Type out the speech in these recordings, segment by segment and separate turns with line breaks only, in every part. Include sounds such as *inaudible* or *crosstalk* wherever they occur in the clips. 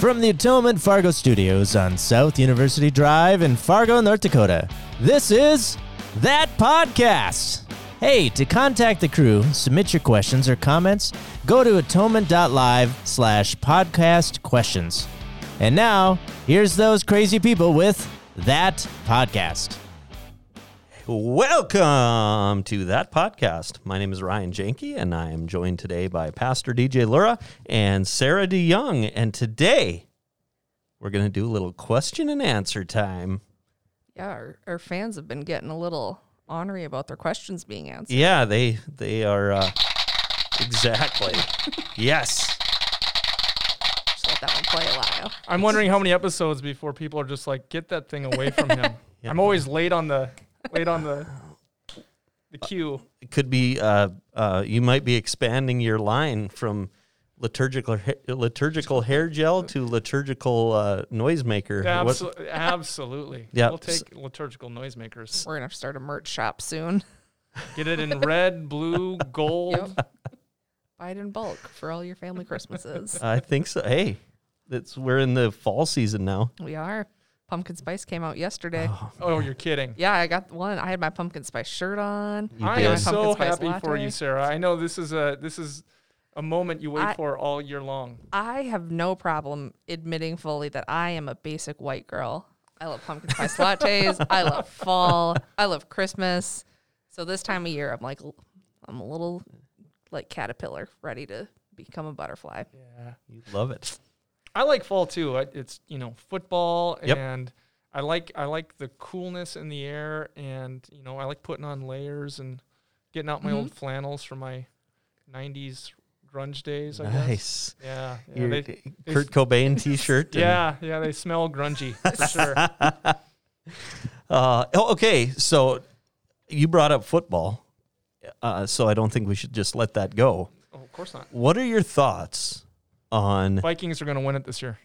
From the Atonement Fargo Studios on South University Drive in Fargo, North Dakota, this is That Podcast. Hey, to contact the crew, submit your questions or comments, go to atonement.live slash podcast questions. And now, here's those crazy people with That Podcast.
Welcome to that podcast. My name is Ryan Janke, and I am joined today by Pastor DJ Lura and Sarah DeYoung. And today, we're going to do a little question and answer time.
Yeah, our, our fans have been getting a little ornery about their questions being answered.
Yeah, they they are uh, exactly *laughs* yes.
Just let that one play a while.
I'm wondering how many episodes before people are just like, get that thing away from *laughs* him. I'm always late on the late on the the queue.
It could be uh, uh, you might be expanding your line from liturgical liturgical hair gel to liturgical uh, noisemaker. What-
Absolutely, absolutely.
Yeah.
we'll take liturgical noisemakers.
We're gonna have to start a merch shop soon.
Get it in red, blue, *laughs* gold.
Yep. Buy it in bulk for all your family Christmases.
I think so. Hey, it's we're in the fall season now.
we are. Pumpkin spice came out yesterday.
Oh, oh you're kidding.
Yeah, I got one. I had my pumpkin spice shirt on.
You
I
did.
am so
pumpkin spice
happy for you. Sarah. I know this is a this is a moment you wait
I-
for all year long.
I have no problem admitting fully that I am a basic white girl. I love pumpkin spice *laughs* lattes. I love fall. I love Christmas. So this time of year, I'm like, I'm a little like caterpillar, ready to become a butterfly.
Yeah.
You love it.
I like fall too. I- It's you know football
Yep.
and I like I like the coolness in the air and you know I like putting on layers and getting out my old flannels from my '90s grunge days. I guess.
Nice.
Yeah. yeah, they, they-
Kurt Cobain T-shirt.
yeah. Yeah. They smell grungy for *laughs* sure.
Uh, oh, okay, so you brought up football, uh, so I don't think we should just let that go.
Oh, of course not.
What are your thoughts on?
Vikings are going to win it this year.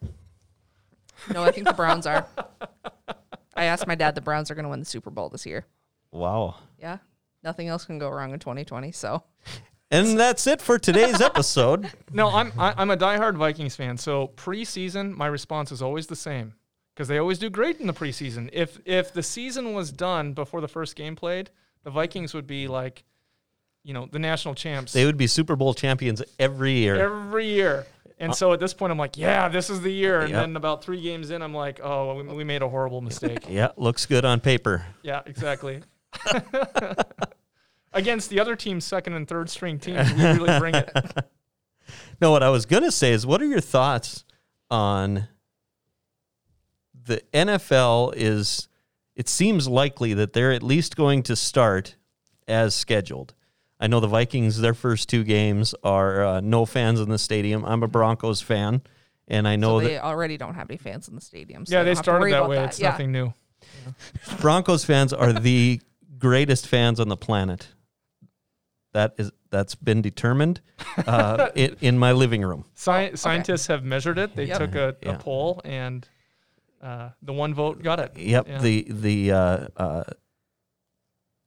No, I think the Browns are. I asked my dad the Browns are going to win the Super Bowl this year.
Wow.
Yeah. Nothing else can go wrong in 2020. So
And that's it for today's episode. *laughs*
No, I'm I, I'm a diehard Vikings fan. So preseason, my response is always the same because they always do great in the preseason. If if the season was done before the first game played, the Vikings would be like, you know, the national champs
They would be Super Bowl champions every year.
every year. And so at this point, I'm like, yeah, this is the year. And
Yep.
then about three games in, I'm like, oh, we, we made a horrible mistake. *laughs*
yeah, looks good on paper.
yeah, exactly. *laughs* Against the other team's second and third string teams, we really bring it. *laughs*
No, what I was gonna say is, what are your thoughts on the NFL? Is it seems likely that they're at least going to start as scheduled. I know the Vikings; their first two games are uh, no fans in the stadium. I'm a Broncos fan, and I know
so
that
they already don't have any fans in the stadium. So
Yeah,
don't
they started that way.
that.
It's
yeah.
nothing new. *laughs*
Broncos fans are the greatest fans on the planet. That is that's been determined uh, *laughs* in, in my living room.
Sci- Scientists have measured it. They
Yep.
took a,
Yeah.
a poll, and uh, the one vote got it.
Yep,
Yeah.
the the uh, uh,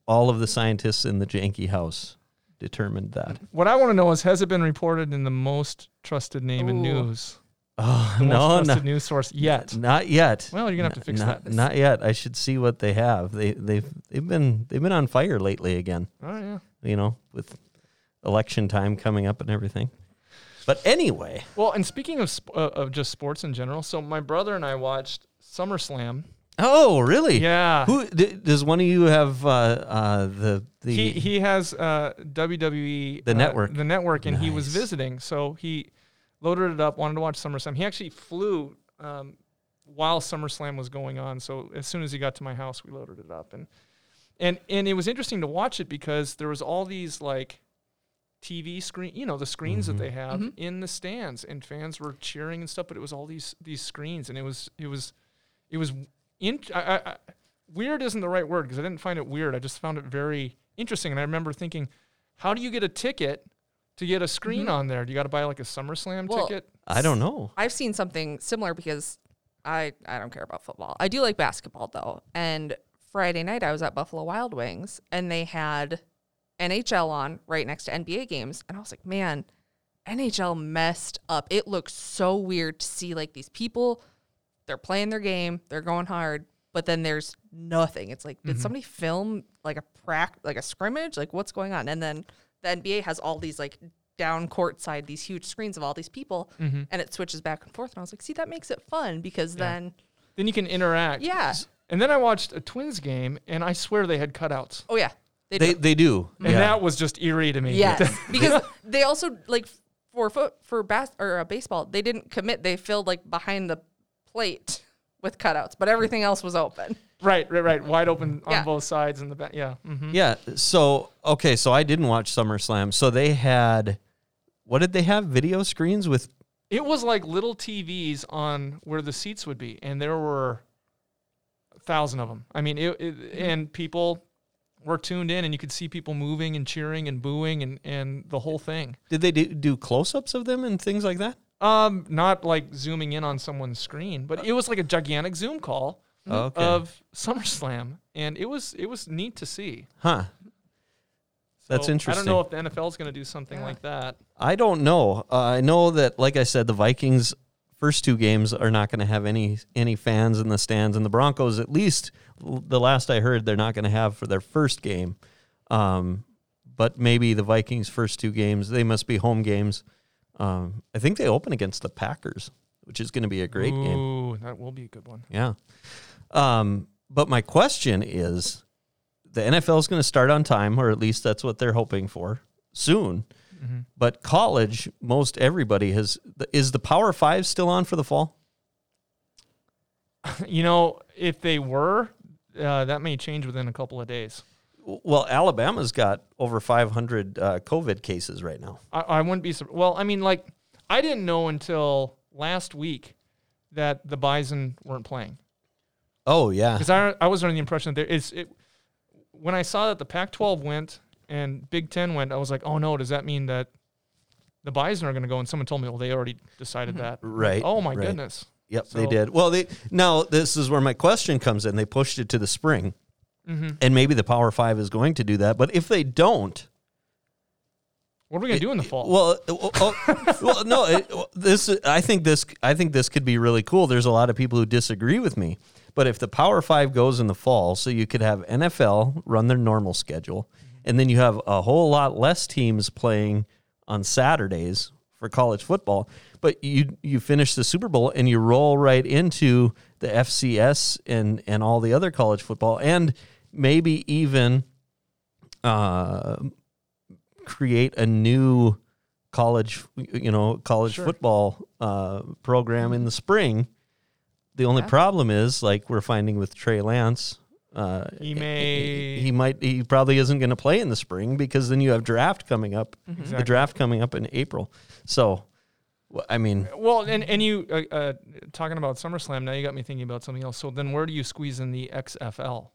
all of the scientists in the Janke house determined that.
What I want to know is, has it been reported in the most trusted name in news?
Oh
The
no,
most trusted
no,
news source yet.
not yet.
Well, you're gonna have to fix
not,
that.
Not yet. I should see what they have. They they've they've been they've been on fire lately again.
Oh yeah.
You know, with election time coming up and everything. But anyway,
Well, and speaking of sp- uh, of just sports in general, so my brother and I watched SummerSlam.
Oh really?
Yeah.
Who d- does one of you have uh, uh, the the
he he has uh, WWE
The
uh,
network.
the network, and he was
Nice.
visiting, so he loaded it up, wanted to watch SummerSlam. He actually flew um, while SummerSlam was going on, so as soon as he got to my house, we loaded it up, and and and it was interesting to watch it because there was all these like TV screen, you know, the screens
Mm-hmm.
that they have in the stands, and fans were cheering and stuff, but it was all these these screens, and it was it was it was in, I, I, I, weird isn't the right word because I didn't find it weird. I just found it very interesting, and I remember thinking, how do you get a ticket to get a screen mm-hmm. on there? Do you got to buy like a SummerSlam
Well,
ticket?
I don't know.
I've seen something similar because I I don't care about football. I do like basketball though. And Friday night I was at Buffalo Wild Wings and they had NHL on right next to NBA games and I was like, man, NHL messed up. It looks so weird to see like these people, they're playing their game, they're going hard, but then there's nothing. It's like, did somebody film like a prac like a scrimmage? Like what's going on? And then the NBA has all these like down court side, these huge screens of all these people, and it switches back and forth. And I was like, see, that makes it fun because then
Then you can interact.
yeah.
And then I watched a Twins game, and I swear they had cutouts,
Oh yeah. They,
They
do.
they do.
and
yeah.
that was just eerie to me.
Yes, *laughs* because they also like for foot for bas- or uh, baseball, they didn't commit. They filled like behind the plate with cutouts, but everything else was open.
right, right, right. Wide open on
Yeah.
both sides in the back. Yeah. Mm-hmm.
Yeah. So okay, so I didn't watch SummerSlam. So they had what did they have? Video screens with
It was like little TVs on where the seats would be, and there were a thousand of them. I mean, it, it and people were tuned in, and you could see people moving and cheering and booing and and the whole thing.
did they do, do close ups of them and things like that?
Um, not like zooming in on someone's screen, but it was like a gigantic Zoom call
Okay.
of SummerSlam, and it was it was neat to see.
huh. That's
So,
interesting.
I don't know if the NFL is going to do something
Yeah.
like that.
I don't know. Uh, I know that, like I said, the Vikings' first two games are not going to have any any fans in the stands, and the Broncos, at least the last I heard, they're not going to have for their first game. Um, but maybe the Vikings' first two games, they must be home games. Um, I think they open against the Packers, which is going to be a great game.
Ooh, that will be a good one.
Yeah. Um, but my question is the NFL is going to start on time, or at least that's what they're hoping for soon.
Mm-hmm.
But college, most everybody has. Is the Power Five still on for the fall? *laughs*
You know, if they were, uh, that may change within a couple of days.
Well, Alabama's got over 500 uh, COVID cases right now.
I, I wouldn't be surprised. well. I mean, like I didn't know until last week that the Bison weren't playing
Oh yeah,
because I I was under the impression that there is it. When I saw that the Pac-12 went and Big Ten went, I was like, oh no, does that mean that the Bison are going to go? And someone told me, well, they already decided that.
right.
Oh my
right.
goodness.
Yep, they did. Well, they now this is where my question comes in. They pushed it to the spring,
hmm
and maybe the Power Five is going to do that. But if they don't,
What are we going to do in the fall?
Well, uh, oh, *laughs* well, no. It, this I think this I think this could be really cool. There's a lot of people who disagree with me, but if the Power Five goes in the fall, so you could have NFL run their normal schedule, and then you have a whole lot less teams playing on Saturdays for college football. But you you finish the Super Bowl and you roll right into the FCS and and all the other college football, and maybe even. Uh, create a new college, you know, college
Sure.
football uh, program in the spring. The only
Yeah.
problem is, like we're finding with Trey Lance, uh,
He may-
he might, he probably isn't going to play in the spring because then you have draft coming up, the
Exactly.
draft coming up in April. So, I mean,
Well, and and you uh, uh, talking about SummerSlam now, you got me thinking about something else. So then, where do you squeeze in the XFL?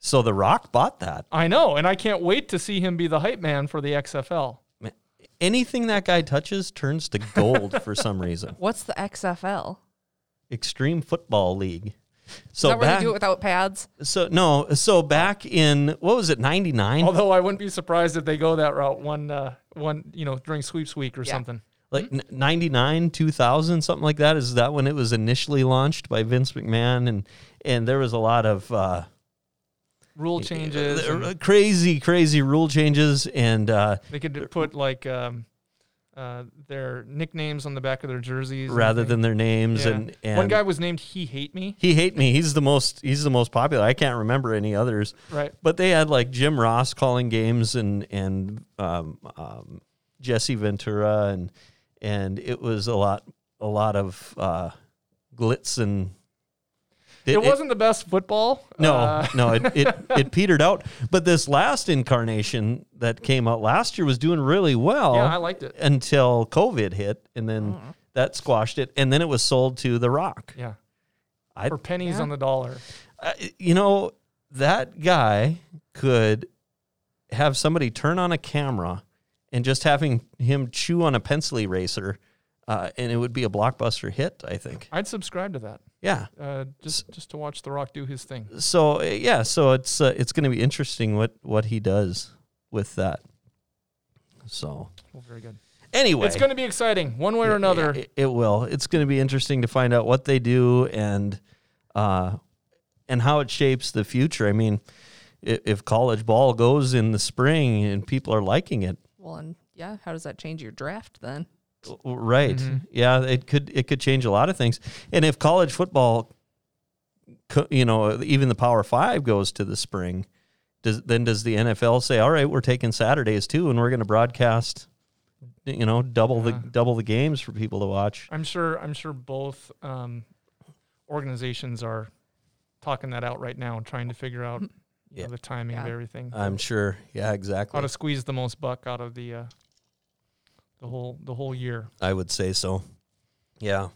So The Rock bought that.
I know, and I can't wait to see him be the hype man for the XFL.
Man, Anything that guy touches turns to gold for some *laughs* reason.
What's the XFL?
Extreme Football League.
Is
So
that where they do it without pads?
So no, so back in what was it, ninety nine?
Although I wouldn't be surprised if they go that route one uh, one you know during sweeps week or
Yeah.
something.
Like n- ninety nine, two thousand, something like that. Is that when it was initially launched by Vince McMahon? And and there was a lot of uh,
Rule changes.
uh, crazy, crazy rule changes, and uh,
they could put like um, uh, their nicknames on the back of their jerseys
rather than their names,
Yeah.
and, and
one guy was named He Hate Me.
he hate me. He's the most. He's the most popular. I can't remember any others.
Right.
But they had like Jim Ross calling games and and um, um, Jesse Ventura and and it was a lot a lot of uh, glitz and
It, wasn't the best football.
no
Uh, *laughs*
no it, it it petered out. But this last incarnation that came out last year was doing really well
yeah, I liked it.
until COVID hit and then that squashed it and then it was sold to The Rock.
Yeah.
I
For pennies
Yeah.
on the dollar.
uh, you know that guy could have somebody turn on a camera and just having him chew on a pencil eraser uh, and it would be a blockbuster hit i think
I'd subscribe to that.
yeah
Uh, just just to watch The Rock do his thing.
so uh, yeah so it's uh, it's going to be interesting what what he does with that so
Well, very good.
Anyway,
It's going to be exciting, one way or another.
It, it will. It's going to be interesting to find out what they do and uh, and how it shapes the future. I mean, if, if college ball goes in the spring and people are liking it,
Well, and yeah, how does that change your draft then?
Right?
Mhm.
Yeah, it could it could change a lot of things. And if college football, you know, even the Power Five goes to the spring, does then does the NFL say, all right, we're taking Saturdays too, and we're going to broadcast, you know, double the double the games for people to watch?
I'm sure. I'm sure both um, organizations are talking that out right now and trying to figure out you know, the timing of everything.
I'm sure. Yeah, exactly.
how to squeeze the most buck out of the uh, the whole the whole year.
I would say so. Yeah.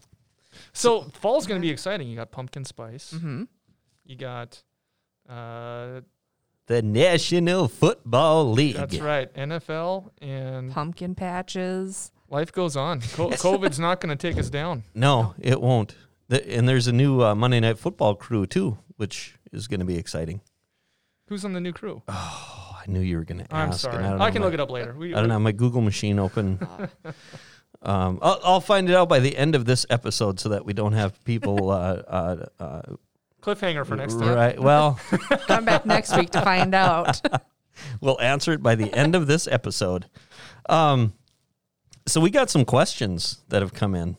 So fall's going to be exciting. You got pumpkin spice.
Mm-hmm.
You got uh,
The National Football League.
that's right, NFL, and
Pumpkin patches.
life goes on. Co- *laughs* COVID's not going to take us down.
No, it won't. The, and there's a new uh, Monday Night Football crew too, which is going to be exciting.
Who's on the new crew?
Oh, I knew you were going to ask.
I'm
and
sorry.
I, don't
I, can
my-
look it up later. We,
I don't have my Google machine open.
Uh, *laughs*
Um, I'll, I'll find it out by the end of this episode so that we don't have people. Uh, uh, uh,
Cliffhanger for next time.
right. Well, *laughs*
come back next week to find out. *laughs*
we'll answer it by the end of this episode. Um, so we got some questions that have come in,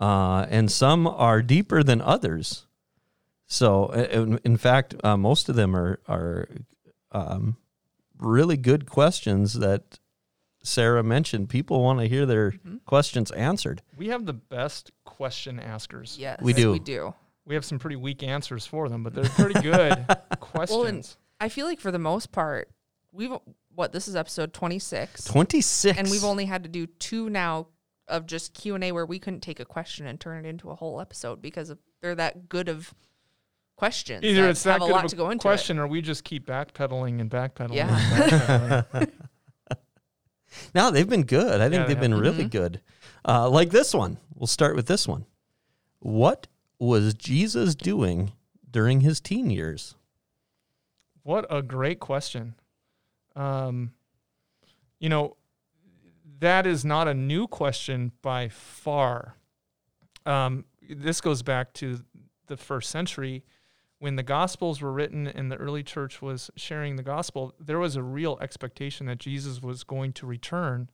uh, and some are deeper than others. So, uh, in, in fact, uh, most of them are are um, really good questions that Sarah mentioned. People want to hear their
Mhm.
questions answered.
We have the best question askers.
Yes,
We do.
We do.
We have some pretty weak answers for them, but they're pretty good *laughs* questions.
I feel like for the most part, we've what this is episode twenty six,
Twenty six,
and we've only had to do two now of just Q and A where we couldn't take a question and turn it into a whole episode because of, they're that good of questions.
Either
that
it's that
have a
good
lot
of
to go into.
question, or we just keep backpedaling and backpedaling.
Yeah.
And backpedaling. *laughs*
No, they've been good. I think
Yeah, they
they've been
have.
really
Mhm.
good. Uh, like this one. We'll start with this one. What was Jesus doing during his teen years?
What a great question. Um, you know, that is not a new question by far. Um, this goes back to the first century when the Gospels were written and the early church was sharing the gospel. There was a real expectation that Jesus was going to return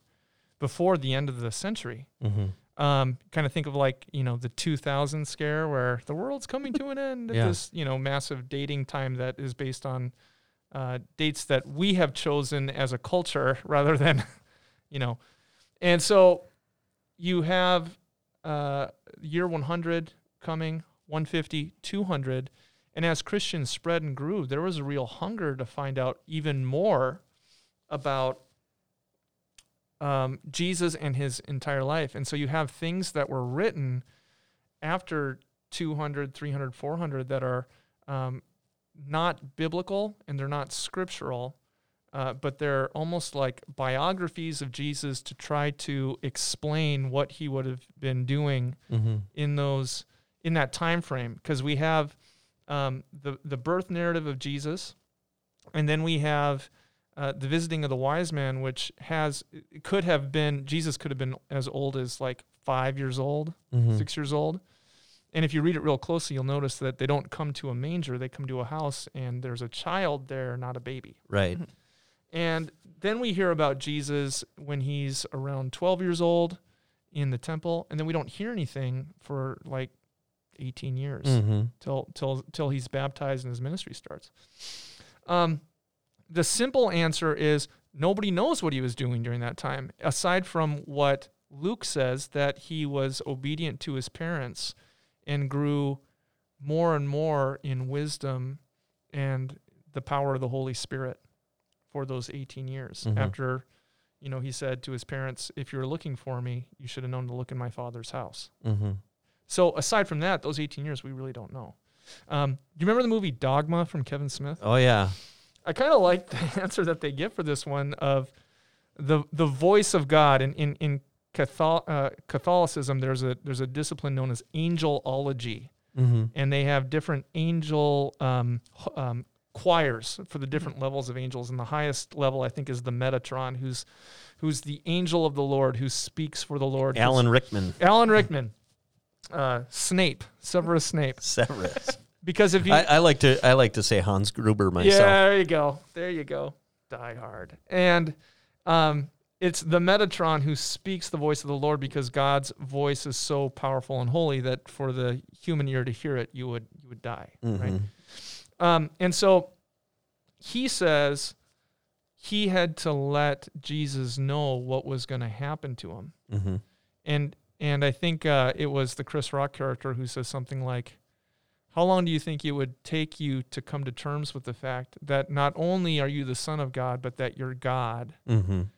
before the end of the century.
Mm-hmm.
Um, kind of think of like you know the 2000 scare where the world's coming to an end at
Yeah.
this you know massive dating time that is based on uh, dates that we have chosen as a culture *laughs* rather than *laughs* you know and so you have uh, year 100 coming 150 200 and as christians spread and grew there was a real hunger to find out even more about um, Jesus and his entire life. And so you have things that were written after 200, 300, 400 that are um, not biblical and they're not scriptural, uh, but they're almost like biographies of Jesus to try to explain what he would have been doing
Mm-hmm.
in those in that time frame because we have um, the the birth narrative of Jesus, and then we have uh, the visiting of the wise man, which has could have been Jesus could have been as old as like five years old,
Mm-hmm.
six years old. And if you read it real closely, you'll notice that they don't come to a manger; they come to a house, and there's a child there, not a baby.
Right.
And then we hear about Jesus when he's around 12 years old in the temple, and then we don't hear anything for like 18 years
Mm-hmm.
till till till he's baptized and his ministry starts. Um, the simple answer is nobody knows what he was doing during that time, aside from what Luke says that he was obedient to his parents and grew more and more in wisdom and the power of the Holy Spirit for those 18 years
Mhm.
after you know he said to his parents if you were looking for me you should have known to look in my father's house
Mm-hmm.
So aside from that, those 18 years, we really don't know. Um, do you remember the movie Dogma from Kevin Smith?
Oh yeah.
I kind of like *laughs* the answer that they give for this one of the the voice of God in in in Cathol- uh, Catholicism. There's a there's a discipline known as angelology,
Mm-hmm.
and they have different angel um, um, choirs for the different levels of angels, and the highest level I think is the Metatron, who's who's the angel of the Lord who speaks for the Lord.
Alan Rickman,
Alan Rickman, uh, Snape, Severus Snape.
Severus.
Because if you,
I, I like to I like to say Hans Gruber myself.
yeah, there you go, there you go, Die Hard, and um, it's the Metatron who speaks the voice of the Lord because God's voice is so powerful and holy that for the human ear to hear it, you would you would die, right?
Mhm.
Um, and so he says he had to let Jesus know what was going to happen to him.
Mhm.
And and I think uh, it was the Chris Rock character who says something like, "How long do you think it would take you to come to terms with the fact that not only are you the Son of God, but that you're God,
Mhm.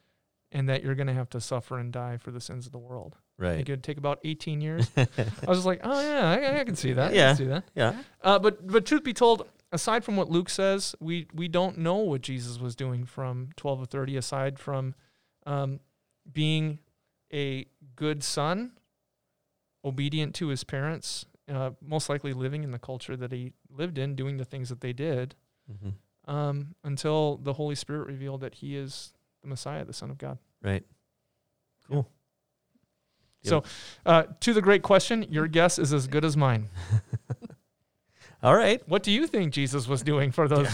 and that you're going to have to suffer and die for the sins of the world?" I
Right.
think it would take about 18 years. *laughs* I was just like, "Oh yeah, I, I can see that.
Yeah.
can see that."
Yeah.
Uh, but but truth be told, aside from what Luke says, we we don't know what Jesus was doing from twelve to thirty. Aside from um, being a good son, obedient to his parents, uh, most likely living in the culture that he lived in, doing the things that they did,
Mhm.
um, until the Holy Spirit revealed that he is the Messiah, the Son of God.
Right. Cool.
So, uh, to the great question, your guess is as good as mine. *laughs*
All right.
What do you think Jesus was doing for those?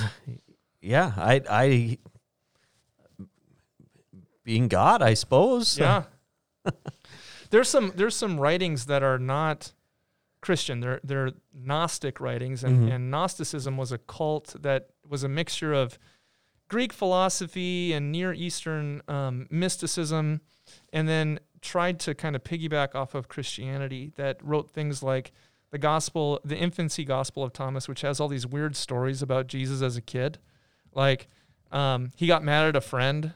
Yeah. I I being God, I suppose.
Yeah. *laughs* there's some there's some writings that are not Christian. They're they're Gnostic writings, and,
Mhm.
and Gnosticism was a cult that was a mixture of Greek philosophy and Near Eastern um, mysticism, and then tried to kind of piggyback off of Christianity. That wrote things like the gospel, the infancy gospel of Thomas, which has all these weird stories about Jesus as a kid, like um, he got mad at a friend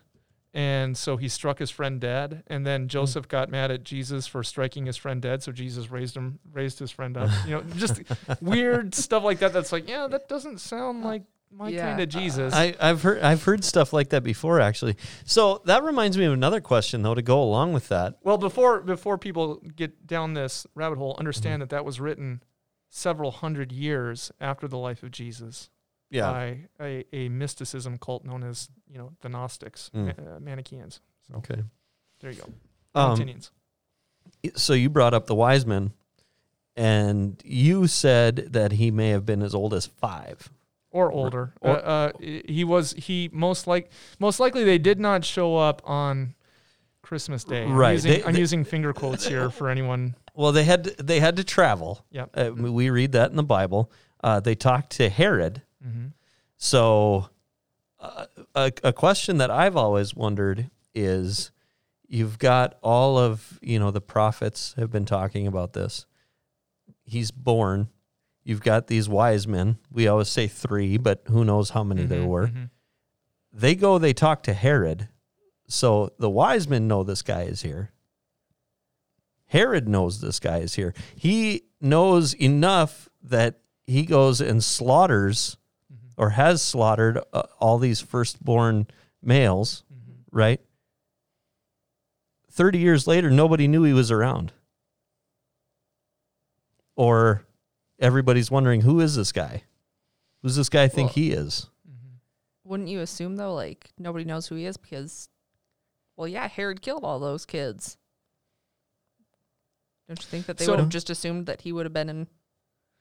and so he struck his friend dead. And then hmm. joseph got mad at jesus for striking his friend dead. So jesus raised him raised his friend up. You know just *laughs* weird stuff like that that's like yeah that doesn't sound like my
Yeah.
kind of jesus.
I, I've heard I've heard stuff like that before actually. So that reminds me of another question though to go along with that.
well before before people get down this rabbit hole understand mm-hmm. that that was written several hundred years after the life of jesus
Yeah.
by a, a mysticism cult known as you know the gnostics
Mm.
Ma- uh, manichaeans so
Okay.
there you go
Um, so you brought up the wise men and you said that he may have been as old as 5.
or older.
or-
uh, uh, he was he most like most likely they did not show up on Christmas Day. I'm
Right.
using,
They-
I'm
they-
using finger quotes here for anyone.
Well, they had to, they had to travel.
Yep.
Uh, we read that in the Bible. Uh, they talked to Herod.
Hmm
So, uh, a, a question that I've always wondered is you've got all of, you know, the prophets have been talking about this. He's born. You've got these wise men. We always say three, but who knows how many there
Mhm,
were.
mhm.
They go, they talk to Herod. So the wise men know this guy is here. Herod knows this guy is here. He knows enough that he goes and slaughters. Or has slaughtered uh, all these firstborn males,
Mhm.
right? 30 years later, nobody knew he was around. Or everybody's wondering, who is this guy? Who's this guy think
Well-
he is?
Mhm.
Wouldn't you assume though, like nobody knows who he is because, well, yeah, Herod killed all those kids. Don't you think that they
So-
would have just assumed that he would have been in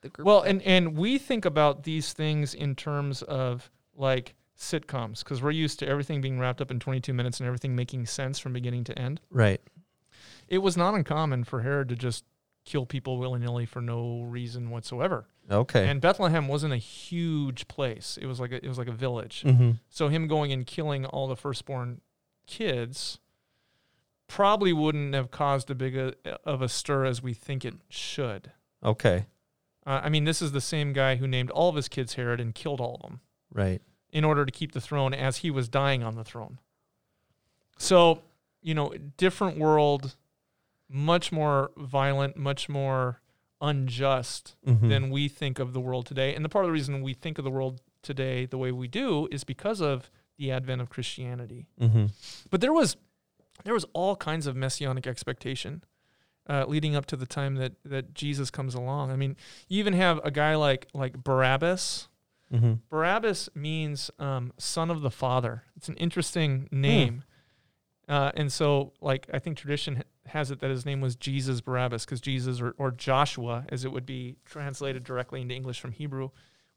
the group?
Well, and and we think about these things in terms of like sitcoms because we're used to everything being wrapped up in 22 minutes and everything making sense from beginning to end.
Right.
It was not uncommon for Herod to just kill people willy nilly for no reason whatsoever.
Okay.
And Bethlehem wasn't a huge place. It was like a, it was like a village.
mm-hmm.
So him going and killing all the firstborn kids probably wouldn't have caused a big a, of a stir as we think it should.
Okay.
Uh, I mean, this is the same guy who named all of his kids Herod and killed all of them
Right.
in order to keep the throne as he was dying on the throne. So, you know, different world, much more violent, much more unjust
Mhm.
than we think of the world today. And the part of the reason we think of the world today the way we do is because of the advent of Christianity.
Mhm.
But there was there was all kinds of messianic expectation uh, leading up to the time that that Jesus comes along. I mean, you even have a guy like like Barabbas,
Mm-hmm.
Barabbas means um, son of the father. It's an interesting name. Uh, and so, like, I think tradition has it that his name was Jesus Barabbas because Jesus or, or Joshua, as it would be translated directly into English from Hebrew,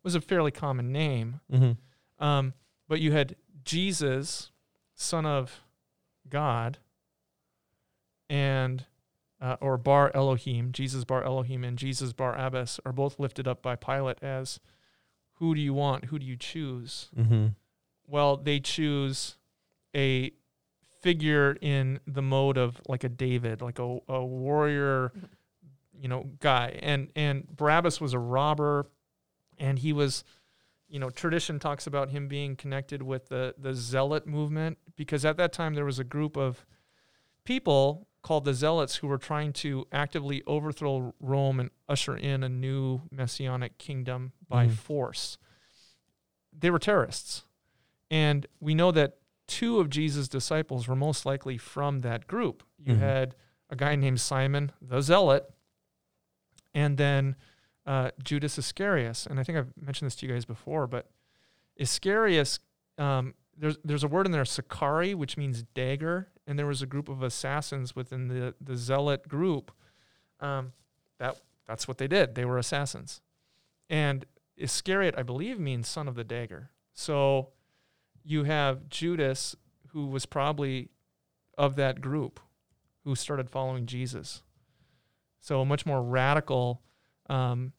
was a fairly common name.
Mm-hmm.
Um, but you had Jesus, son of God, and uh, or Bar Elohim, Jesus Bar Elohim, and Jesus Bar Abbas are both lifted up by Pilate as who do you want? Who do you choose?
Mm-hmm.
Well, they choose a figure in the mode of like a David, like a, a warrior, you know, guy. And and Barabbas was a robber, and he was, you know, tradition talks about him being connected with the the zealot movement because at that time there was a group of people called the zealots who were trying to actively overthrow Rome and usher in a new messianic kingdom by
Mhm.
force. They were terrorists. And we know that two of Jesus' disciples were most likely from that group. You
Mhm.
had a guy named Simon the Zealot, and then uh, Judas Iscariot. And I think I've mentioned this to you guys before, but Iscariot, um, there's there's a word in there, Sakari, which means dagger, and there was a group of assassins within the the Zealot group. Um, that that's what they did. They were assassins, and Iscariot, I believe, means son of the dagger. So you have Judas, who was probably of that group, who started following Jesus. So a much more radical um,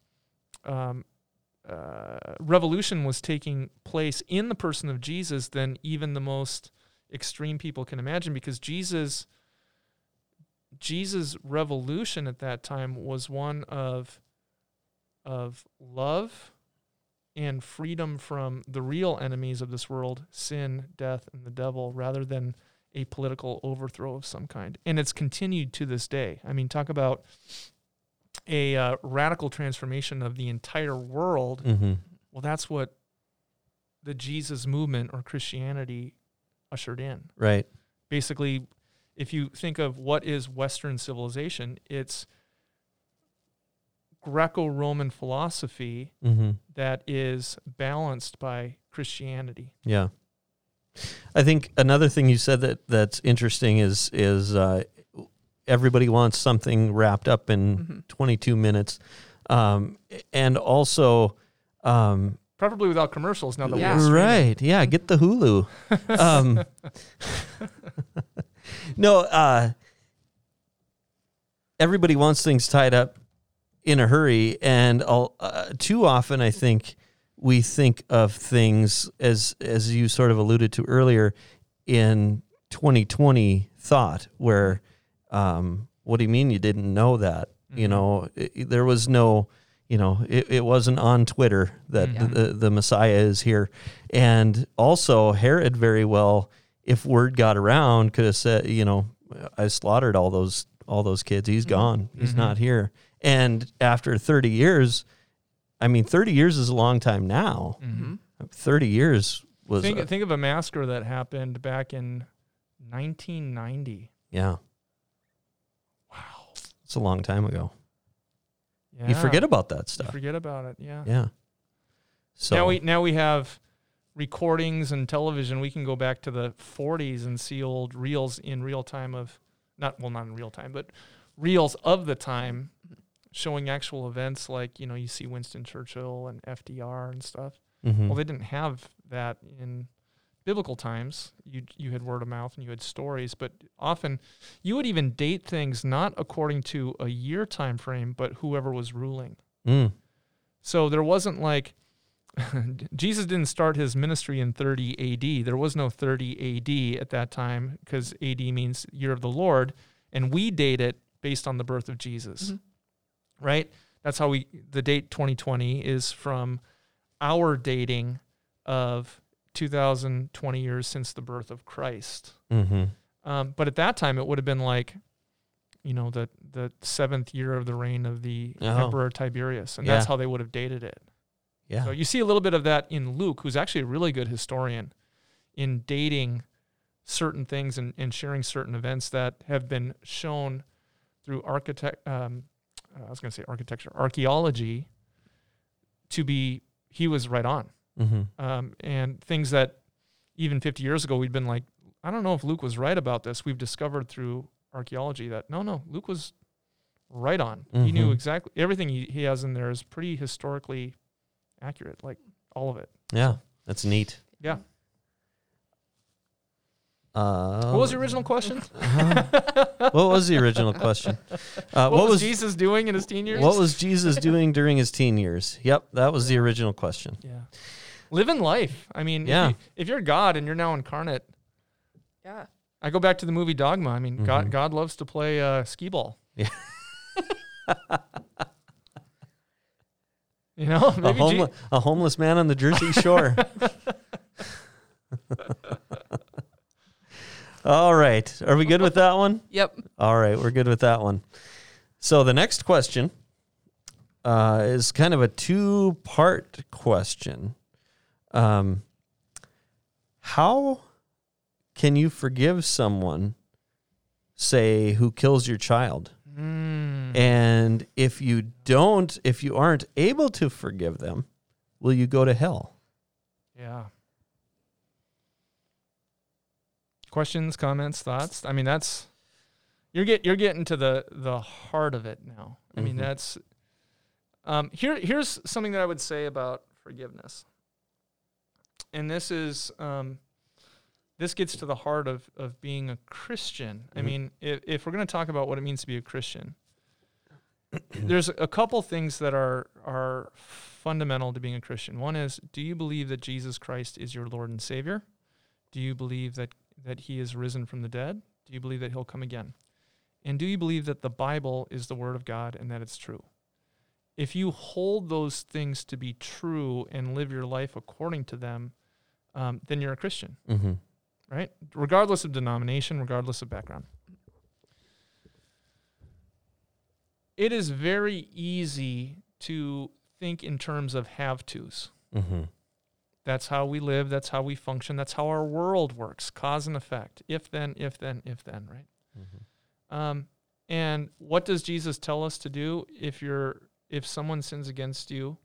um, uh, revolution was taking place in the person of Jesus than even the most extreme people can imagine, because Jesus, Jesus' revolution at that time was one of of love and freedom from the real enemies of this world sin, death, and the devil, rather than a political overthrow of some kind. And it's continued to this day. I mean, talk about a uh, radical transformation of the entire world.
Mm-hmm.
Well, that's what the Jesus movement or Christianity ushered in.
Right.
Basically, if you think of what is Western civilization, it's Greco Roman philosophy
Mm-hmm.
that is balanced by Christianity.
Yeah. I think another thing you said that that's interesting is is uh, everybody wants something wrapped up in
Mhm.
22 minutes, um, and also, um,
Preferably without commercials now that
Yeah.
we're streaming.
right? Yeah, get the Hulu. *laughs* um, *laughs* no, uh, everybody wants things tied up in a hurry, and I'll, uh, too often I think we think of things as as you sort of alluded to earlier in 2020 thought, where um, what do you mean you didn't know that? You
Mhm.
know, it, there was no. You know, it, it wasn't on Twitter that
Mhm.
the, the Messiah is here. And also, Herod very well, if word got around, could have said, you know, I slaughtered all those all those kids. He's
Mhm.
gone. He's
Mhm.
not here. And after 30 years, I mean, 30 years is a long time now.
Mhm.
30 years was,
Think,
uh,
think of a massacre that happened back in 1990.
yeah,
Wow.
it's a long time ago.
Yeah.
You forget about that stuff.
You forget about it. Yeah.
Yeah. So
now we now we have recordings and television. We can go back to the 40s and see old reels in real time of not well not in real time, but reels of the time showing actual events like you know you see Winston Churchill and FDR and stuff.
Mhm.
Well, they didn't have that in biblical times. You you had word of mouth and you had stories, but often you would even date things not according to a year time frame, but whoever was ruling.
Mm.
So there wasn't like *laughs* Jesus didn't start his ministry in 30 AD. There was no 30 AD at that time because AD means year of the Lord, and we date it based on the birth of Jesus.
Mhm.
Right? That's how we the date 2020 is from our dating of 2020 years since the birth of Christ.
hmm
Um, but at that time, it would have been like, you know, the the seventh year of the reign of the
Oh.
Emperor Tiberius, and that's how they would have dated it.
Yeah.
So you see a little bit of that in Luke, who's actually a really good historian in dating certain things and, and sharing certain events that have been shown through architect. Um, I was going to say architecture, archaeology, to be he was right on.
Mm-hmm.
um, and things that even 50 years ago we'd been like, I don't know if Luke was right about this. We've discovered through archaeology that no, no, Luke was right on. He knew
Mhm.
exactly everything he, he has in there is pretty historically accurate, like all of it.
Yeah, that's neat.
Yeah.
Uh,
what was the original question? *laughs*
what was the original question? *laughs* Uh,
what, was, Jesus doing in his teen years?
what was Jesus doing during his teen years? Yep, that was the original question.
yeah. Living life. I mean,
Yeah.
if, you, if you're God and you're now incarnate,
Yeah.
I go back to the movie Dogma. I mean,
Mhm.
God God loves to play uh, skee ball.
Yeah. *laughs*
you know,
A,
maybe Je-
homele- a homeless man on the Jersey Shore. *laughs* All right, are we good with that one?
Yep.
All right, we're good with that one. So the next question uh, is kind of a two-part question. Um, how can you forgive someone, say, who kills your child?
Mm.
And if you don't, if you aren't able to forgive them, will you go to hell?
Yeah. Questions, comments, thoughts? I mean, that's you're get you're getting to the the heart of it now. I mean,
Mhm.
that's um here here's something that I would say about forgiveness. And this is um this gets to the heart of of being a Christian. I
Mhm.
mean, if if we're going to talk about what it means to be a Christian, *clears throat* there's a couple things that are are fundamental to being a Christian. One is, do you believe that Jesus Christ is your Lord and Savior? Do you believe that that he is risen from the dead? Do you believe that he'll come again? And do you believe that the Bible is the word of God and that it's true? If you hold those things to be true and live your life according to them, um, then you're a Christian,
Mm-hmm.
right? Regardless of denomination, regardless of background. It is very easy to think in terms of have tos.
Mm-hmm.
That's how we live. That's how we function. That's how our world works. Cause and effect. If then, if then, if then, right?
Mm-hmm.
Um, and what does Jesus tell us to do if you're if someone sins against you?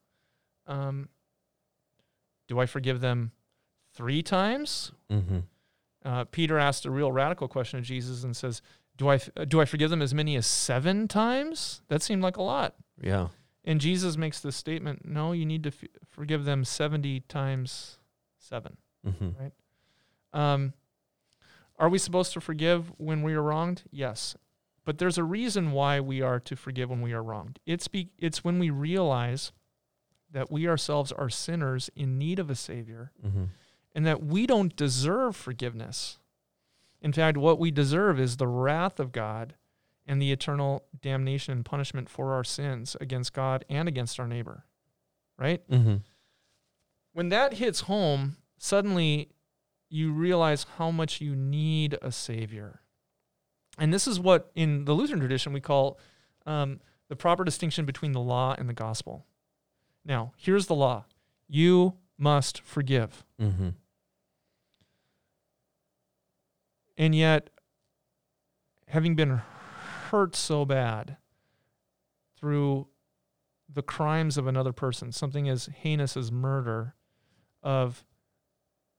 Um, do I forgive them three times?
Mm-hmm.
Uh, Peter asked a real radical question of Jesus and says, "Do I do I forgive them as many as seven times?" That seemed like a lot.
Yeah.
And Jesus makes this statement: No, you need to f- forgive them seventy times seven.
Mm-hmm.
Um, are we supposed to forgive when we are wronged? Yes. But there's a reason why we are to forgive when we are wronged. It's be, it's when we realize that we ourselves are sinners in need of a savior
Mm-hmm.
and that we don't deserve forgiveness. In fact, what we deserve is the wrath of God and the eternal damnation and punishment for our sins against God and against our neighbor. Right?
Mm-hmm.
when that hits home, suddenly you realize how much you need a savior. And this is what in the Lutheran tradition we call um, the proper distinction between the law and the gospel. Now, here's the law you must forgive.
Mm-hmm.
And yet, having been hurt so bad through the crimes of another person, something as heinous as murder of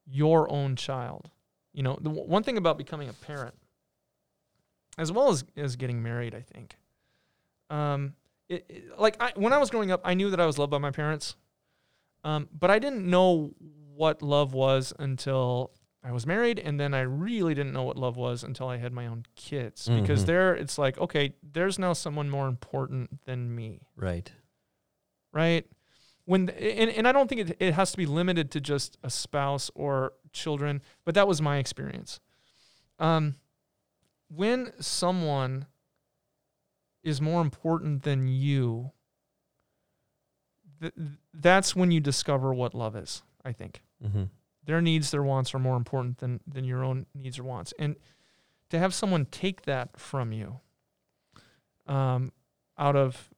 your own child. You know, the w- one thing about becoming a parent, as well as, as getting married, I think, um, it, it- like I, when I was growing up, I knew that I was loved by my parents, um, but I didn't know what love was until I was married, and then I really didn't know what love was until I had my own kids. Because
Mhm.
there, it's like, okay, there's now someone more important than me
Right.
right? When and, and I don't think it, it has to be limited to just a spouse or children, but that was my experience. Um, when someone is more important than you, th- that's when you discover what love is. I think
Mm-hmm.
their needs, their wants are more important than than your own needs or wants, and to have someone take that from you, um, out of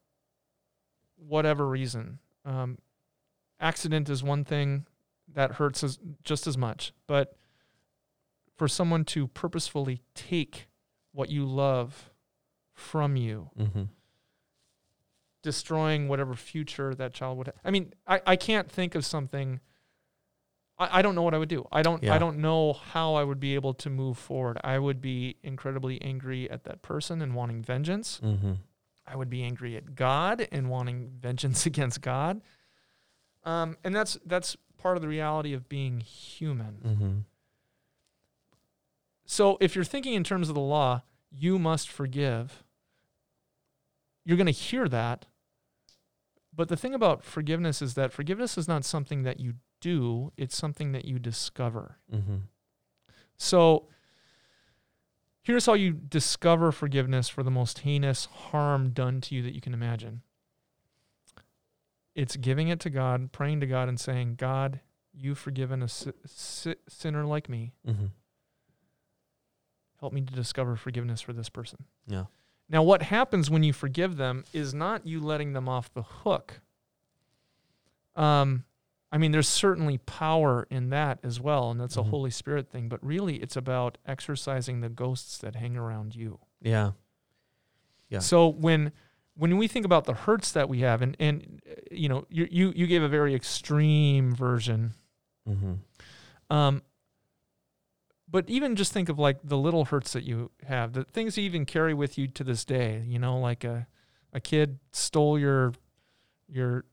whatever reason, um, accident is one thing that hurts as, just as much, but for someone to purposefully take what you love from you,
Mm-hmm.
destroying whatever future that child would have. I mean, I, I can't think of something I, I don't know what I would do. I don't
Yeah.
I don't know how I would be able to move forward. I would be incredibly angry at that person and wanting vengeance.
Mm-hmm.
I would be angry at God and wanting vengeance *laughs* against God. Um, and that's that's part of the reality of being human.
Mm-hmm.
So if you're thinking in terms of the law, you must forgive. You're going to hear that. But the thing about forgiveness is that forgiveness is not something that you do, it's something that you discover.
Mm-hmm.
So here's how you discover forgiveness for the most heinous harm done to you that you can imagine it's giving it to God, praying to God, and saying, God, you've forgiven a si- si- sinner like me.
Mm-hmm.
Help me to discover forgiveness for this person.
Yeah.
Now, what happens when you forgive them is not you letting them off the hook. Um, I mean, there's certainly power in that as well, and that's
Mhm.
a Holy Spirit thing. But really, it's about exorcising the ghosts that hang around you.
Yeah. Yeah.
So when when we think about the hurts that we have, and and you know, you you you gave a very extreme version
Mm-hmm.
Um, but even just think of like the little hurts that you have, the things you even carry with you to this day. You know, like a a kid stole your your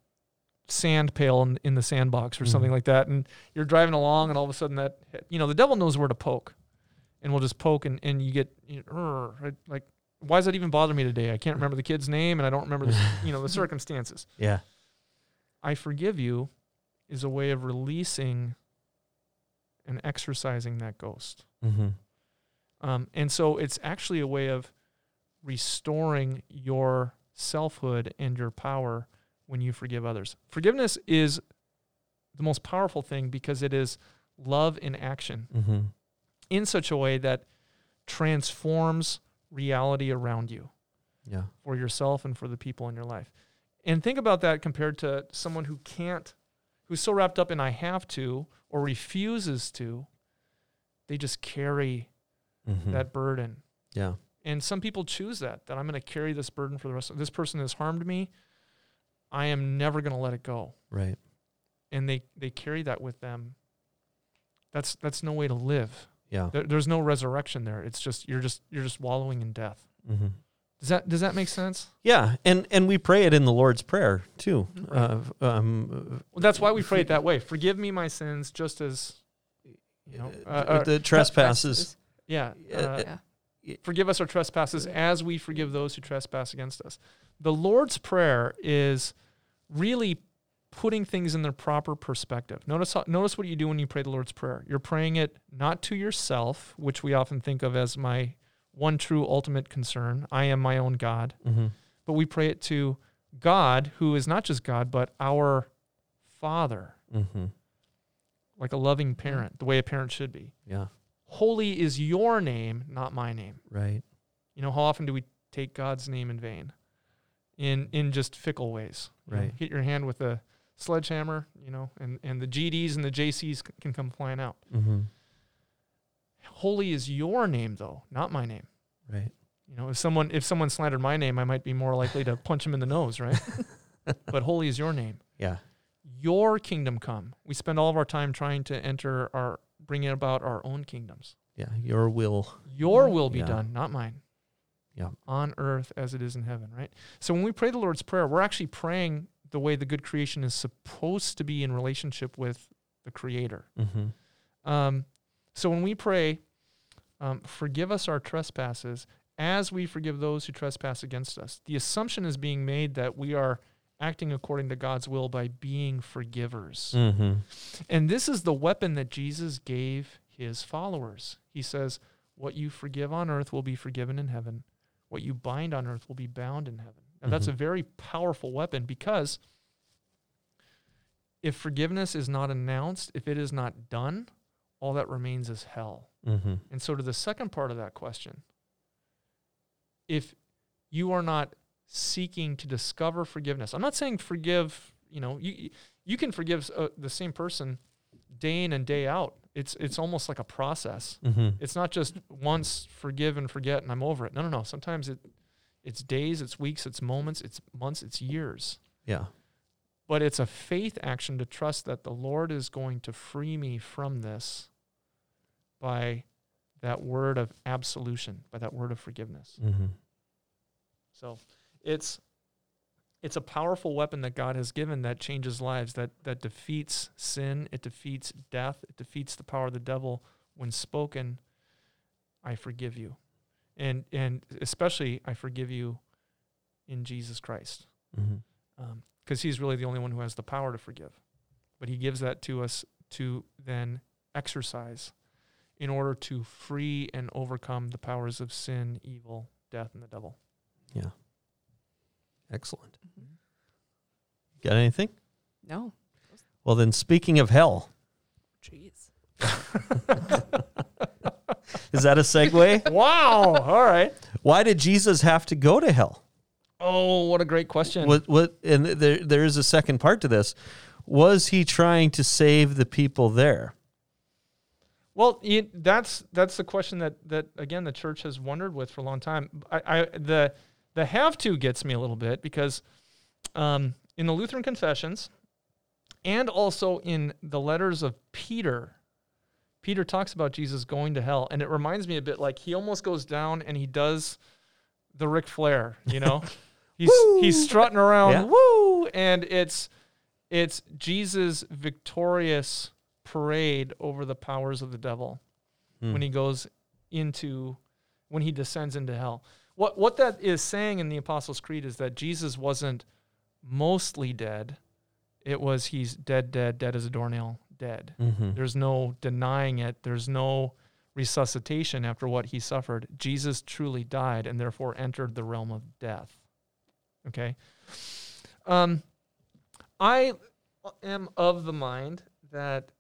sand pail in, in the sandbox or something
Mhm.
like that, and you're driving along, and all of a sudden that you know the devil knows where to poke, and we'll just poke, and and you get you know, like why does that even bother me today? I can't remember the kid's name, and I don't remember the you know the *laughs* circumstances.
Yeah.
I forgive you is a way of releasing and exorcising that ghost.
Mm-hmm.
Um, and so it's actually a way of restoring your selfhood and your power when you forgive others. Forgiveness is the most powerful thing because it is love in action
Mm-hmm.
in such a way that transforms reality around you
Yeah.
for yourself and for the people in your life. And think about that compared to someone who can't, who's so wrapped up in I have to or refuses to, they just carry
Mm-hmm.
that burden.
Yeah.
And some people choose that, that I'm going to carry this burden for the rest of this person has harmed me. I am never going to let it go.
Right.
And they, they carry that with them. That's, that's no way to live.
Yeah.
There, there's no resurrection there. It's just, you're just, you're just wallowing in death.
Mm-hmm.
Does that, does that make sense?
Yeah, and and we pray it in the Lord's prayer too.
Right.
Uh, um,
Well, that's why we pray it that way. Forgive me my sins, just as you know. Uh, uh,
the trespasses.
yeah. Uh,
Yeah.
forgive us our trespasses as we forgive those who trespass against us. The Lord's prayer is really putting things in their proper perspective. Notice how, notice what you do when you pray the Lord's prayer. You're praying it not to yourself, which we often think of as my one true ultimate concern. I am my own God.
Mm-hmm.
But we pray it to God, who is not just God, but our Father,
Mm-hmm.
like a loving parent, the way a parent should be.
Yeah.
Holy is your name, not my name.
Right.
You know, how often do we take God's name in vain? In in just fickle ways. You know,
Right.
hit your hand with a sledgehammer, you know, and, and the GDs and the JCs can come flying out.
Mm-hmm.
Holy is your name though, not my name.
Right.
You know, if someone if someone slandered my name, I might be more likely to punch him in the nose, right? *laughs* but holy is your name.
Yeah.
Your kingdom come. We spend all of our time trying to enter our bringing about our own kingdoms.
Yeah. Your will.
Your will be
Yeah.
done, not mine.
Yeah.
On earth as it is in heaven, right? So when we pray the Lord's Prayer, we're actually praying the way the good creation is supposed to be in relationship with the Creator.
Mm-hmm.
Um, so when we pray, um, forgive us our trespasses as we forgive those who trespass against us, the assumption is being made that we are acting according to God's will by being forgivers.
Mm-hmm.
And this is the weapon that Jesus gave his followers. He says, What you forgive on earth will be forgiven in heaven. What you bind on earth will be bound in heaven. And that's a
Mhm.
very powerful weapon because if forgiveness is not announced, if it is not done, all that remains is hell.
Mm-hmm.
And so, to the second part of that question, if you are not seeking to discover forgiveness, I'm not saying forgive. You know, you you can forgive uh, the same person day in and day out. It's it's almost like a process.
Mm-hmm.
It's not just once forgive and forget and I'm over it. No, no, no. Sometimes it it's days, it's weeks, it's moments, it's months, it's years.
Yeah.
but it's a faith action to trust that the Lord is going to free me from this by that word of absolution, by that word of forgiveness.
Mm-hmm.
So it's it's a powerful weapon that God has given that changes lives, that that defeats sin, it defeats death, it defeats the power of the devil when spoken, I forgive you. And and especially I forgive you in Jesus Christ.
Mm-hmm.
Because he's really the only one who has the power to forgive. But he gives that to us to then exercise in order to free and overcome the powers of sin, evil, death, and the devil.
Yeah. Excellent. Mm-hmm. Got anything?
No.
Well, then, speaking of hell,
Jeez. *laughs*
is that a segue? *laughs*
wow. All right.
Why did Jesus have to go to hell?
Oh, what a great question.
What? What? And there, there is a second part to this. Was he trying to save the people there?
Well, you, that's that's the question that that again the church has wondered with for a long time. I, I the the have to gets me a little bit because um, in the Lutheran confessions and also in the letters of Peter, Peter talks about Jesus going to hell, and it reminds me a bit like he almost goes down and he does the Ric Flair, you know. *laughs* he's he's strutting around,
Yeah.
woo, and it's it's Jesus' victorious parade over the powers of the devil
Hmm.
when he goes into when he descends into hell. What what that is saying in the Apostles' Creed is that Jesus wasn't mostly dead. It was he's dead, dead, dead as a doornail, dead.
Mm-hmm.
There's no denying it. There's no resuscitation after what he suffered. Jesus truly died and therefore entered the realm of death. Okay. Um, I am of the mind that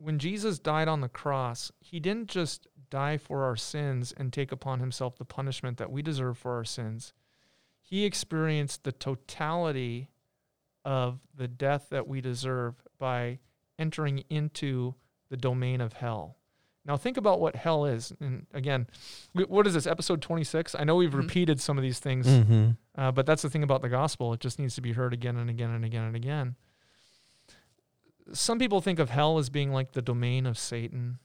when Jesus died on the cross, he didn't just die for our sins and take upon himself the punishment that we deserve for our sins. He experienced the totality of the death that we deserve by entering into the domain of hell. Now, think about what hell is. And again, what is this, episode 26? I know we've
Mhm.
repeated some of these things,
Mm-hmm.
uh, but that's the thing about the gospel. It just needs to be heard again and again and again and again. Some people think of hell as being like the domain of Satan,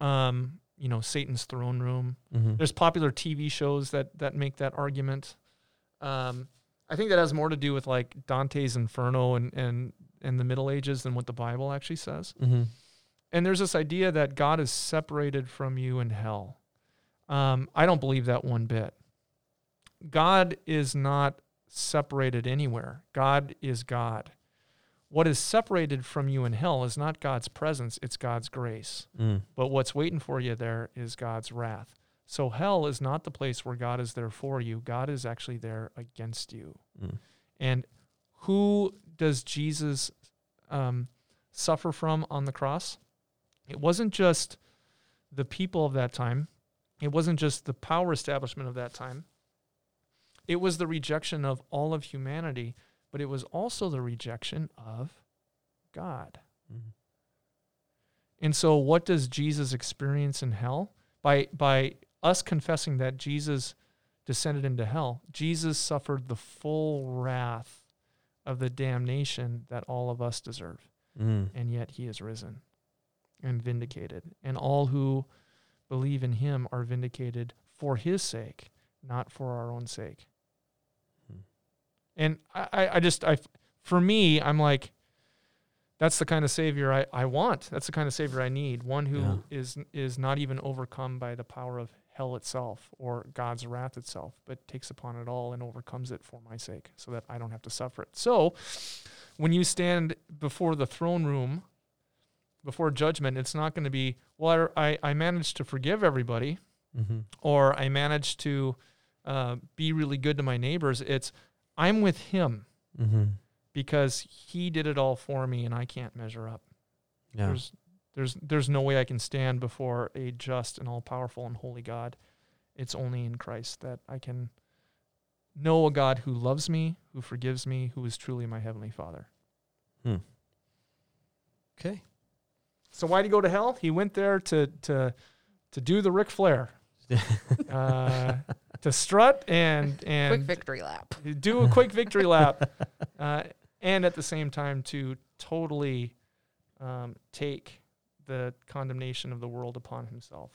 um, you know, Satan's throne room.
Mm-hmm.
There's popular TV shows that that make that argument. Um, I think that has more to do with like Dante's Inferno and and and the Middle Ages than what the Bible actually says.
Mm-hmm.
And there's this idea that God is separated from you in hell. Um, I don't believe that one bit. God is not separated anywhere. God is God. What is separated from you in hell is not God's presence, it's God's grace.
Mm.
But what's waiting for you there is God's wrath. So hell is not the place where God is there for you. God is actually there against you.
Mm.
And who does Jesus um, suffer from on the cross? It wasn't just the people of that time, it wasn't just the power establishment of that time. It was the rejection of all of humanity, but it was also the rejection of God.
Mhm.
And so what does Jesus experience in hell? By by us confessing that Jesus descended into hell, Jesus suffered the full wrath of the damnation that all of us deserve.
Mm.
And yet he is risen and vindicated. And all who believe in him are vindicated for his sake, not for our own sake. And I, I- I just I for me, I'm like, that's the kind of savior I, I want. That's the kind of savior I need. One who
Yeah.
is is not even overcome by the power of hell itself or God's wrath itself, but takes upon it all and overcomes it for my sake, so that I don't have to suffer it. So when you stand before the throne room, before judgment, it's not going to be, well, I, I managed to forgive everybody
Mm-hmm.
or I managed to uh, be really good to my neighbors. It's, I'm with him
Mm-hmm.
because he did it all for me and I can't measure up.
Yeah.
There's there's there's no way I can stand before a just and all powerful and holy God. It's only in Christ that I can know a God who loves me, who forgives me, who is truly my heavenly Father. Hmm.
Okay.
So why did he go to hell? He went there to to to do the Ric Flair, *laughs* uh, to strut and *laughs*
Quick
and
victory lap.
do a quick victory lap. *laughs* Uh, and at the same time to totally um, take the condemnation of the world upon himself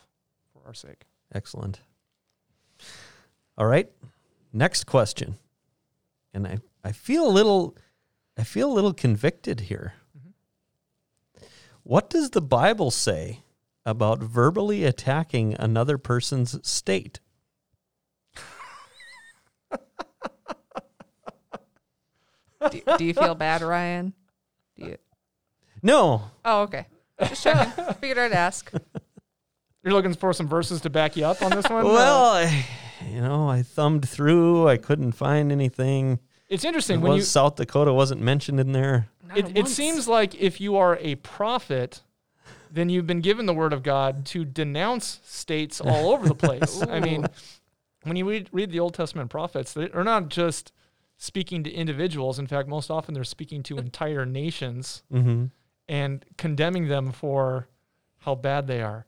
for our sake.
Excellent. All right. Next question. And I, I feel a little I feel a little convicted here.
Mhm.
What does the Bible say about verbally attacking another person's state?
Do, do you feel bad, Ryan? Do you?
No.
Oh, okay. Just checking. Figured I'd ask.
You're looking for some verses to back you up on this one? Uh,
Well, I, you know, I thumbed through. I couldn't find anything.
it's
It
interesting when
was
you
South Dakota wasn't mentioned in there.
Not
it, it
once.
seems like if you are a prophet, then you've been given the word of God to denounce states all over the place. *laughs* I mean, when you read, read the Old Testament prophets, they are not just speaking to individuals. In fact, most often they're speaking to entire nations
Mm-hmm.
and condemning them for how bad they are.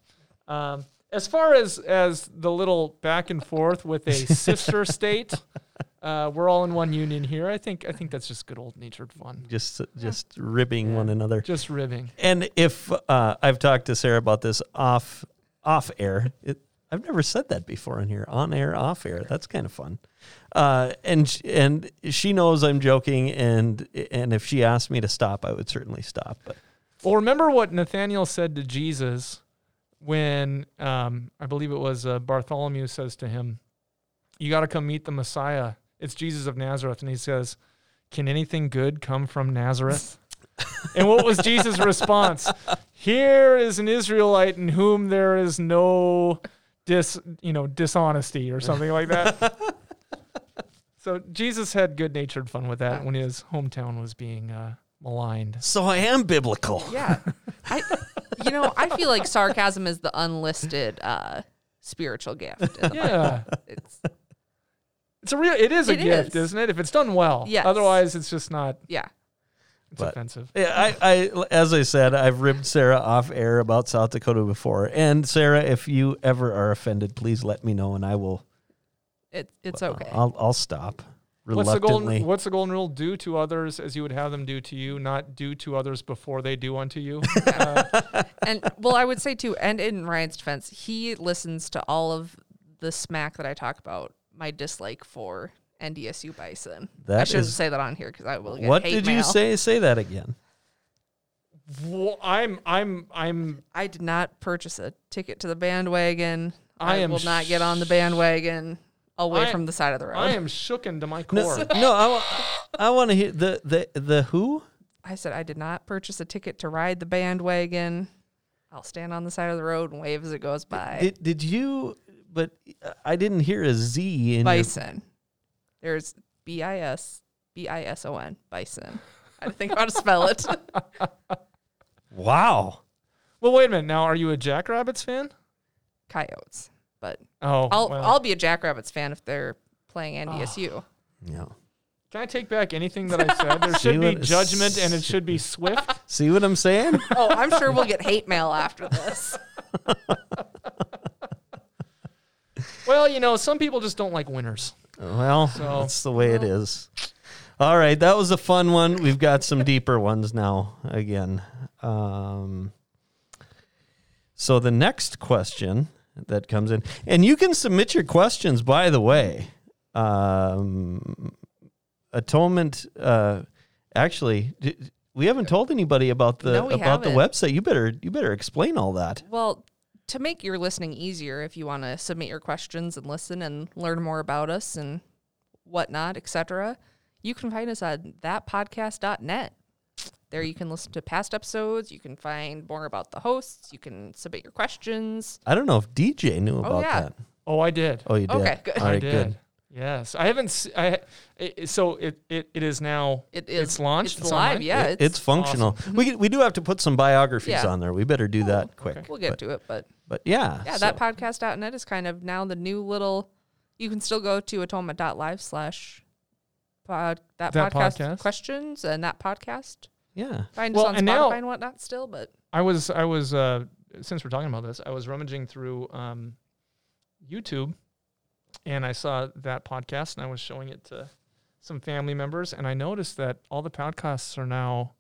Um, as far as as the little back and forth with a *laughs* sister state, uh, we're all in one union here. I think I think that's just good old natured fun.
Just just ribbing one another.
Just ribbing.
And if uh, I've talked to Sarah about this off off air, it, I've never said that before in here. On air, off air. That's kind of fun. Uh, and and she knows I'm joking, and and if she asked me to stop, I would certainly stop. But
Well, remember what Nathaniel said to Jesus when um, I believe it was uh, Bartholomew says to him, "You got to come meet the Messiah. It's Jesus of Nazareth." And he says, "Can anything good come from Nazareth?" and what was Jesus' response? Here is an Israelite in whom there is no dis, you know, dishonesty or something like that. *laughs* so Jesus had good-natured fun with that when his hometown was being uh, maligned.
so I am biblical.
Yeah. I you know, I feel like sarcasm is the unlisted uh spiritual gift.
Yeah.
Bible. It's
It's a real. It is a
It
gift,
is.
isn't it? If it's done well.
Yes.
Otherwise, it's just not.
yeah.
It's
But-
offensive.
Yeah, I, I, as I said, I've ribbed Sarah off air about South Dakota before. And Sarah, if you ever are offended, please let me know, and I will.
It, it's okay.
I'll, I'll stop.
What's the golden? What's the golden rule? Do to others as you would have them do to you, not do to others before they do unto you. *laughs* Uh,
and well, I would say too, and in Ryan's defense, he listens to all of the smack that I talk about. My dislike for NDSU Bison. I
That
shouldn't
is-
say that on here because I will get
what
hate
did
mail.
you say? Say that again.
well, I'm. I'm. I'm.
I did not purchase a ticket to the bandwagon.
I
I,
am
will not get on the bandwagon away
I-
from the side of the road.
I am shooken to my core. *laughs*
no I, wa- I want to hear the, the, the who?
I said I did not purchase a ticket to ride the bandwagon. I'll stand on the side of the road and wave as it goes by.
Did, did you? But uh, I didn't hear a Z in your-
bison. There's B I S B I S O N. Bison. I had to think how to spell it. *laughs*
Wow.
well, wait a minute. Now, are you a Jackrabbits fan?
Coyotes. But
Oh,
I'll
well.
I'll be a Jackrabbits fan if they're playing NDSU. Ah.
Yeah.
Can I take back anything that I said? There *laughs* should be judgment, and it should be *laughs* swift.
See what I'm saying?
oh, I'm sure we'll get hate mail after this.
Well, you know, some people just don't like winners.
Well,
So-
that's the way it is. All right, that was a fun one. We've got some *laughs* deeper ones now again. Um, so the next question that comes in, and you can submit your questions, by the way. Um, atonement. Uh, actually, d- we haven't told anybody about the
No,
about the
haven't.
website. You better you better explain all that.
Well, to make your listening easier, if you want to submit your questions and listen and learn more about us and whatnot, etc., you can find us on thatpodcast.net. There you can listen to past episodes. You can find more about the hosts. You can submit your questions.
I don't know if DJ knew oh, about
yeah.
that.
Oh, I did.
Oh, you did.
Okay, good.
All
I did.
good.
Yes, I haven't. se- I it, so it, it it is now.
It is
It's launched?
It's,
It's
live.
online?
Yeah,
It-
it's,
it's, functional. We we do have to put some biographies
Yeah.
on there. We better do that oh, quick.
we'll get
but,
to it, but
but yeah,
yeah,
so-
that podcast.net is kind of now the new little. You can still go to atonement.live slash pod that,
That
podcast,
podcast?
questions and that podcast.
yeah.
Find
Well,
us on
and
Spotify
now-
and whatnot still, but
I was I was uh since we're talking about this, I was rummaging through um YouTube, and I saw that podcast, and I was showing it to some family members, and I noticed that all the podcasts are now.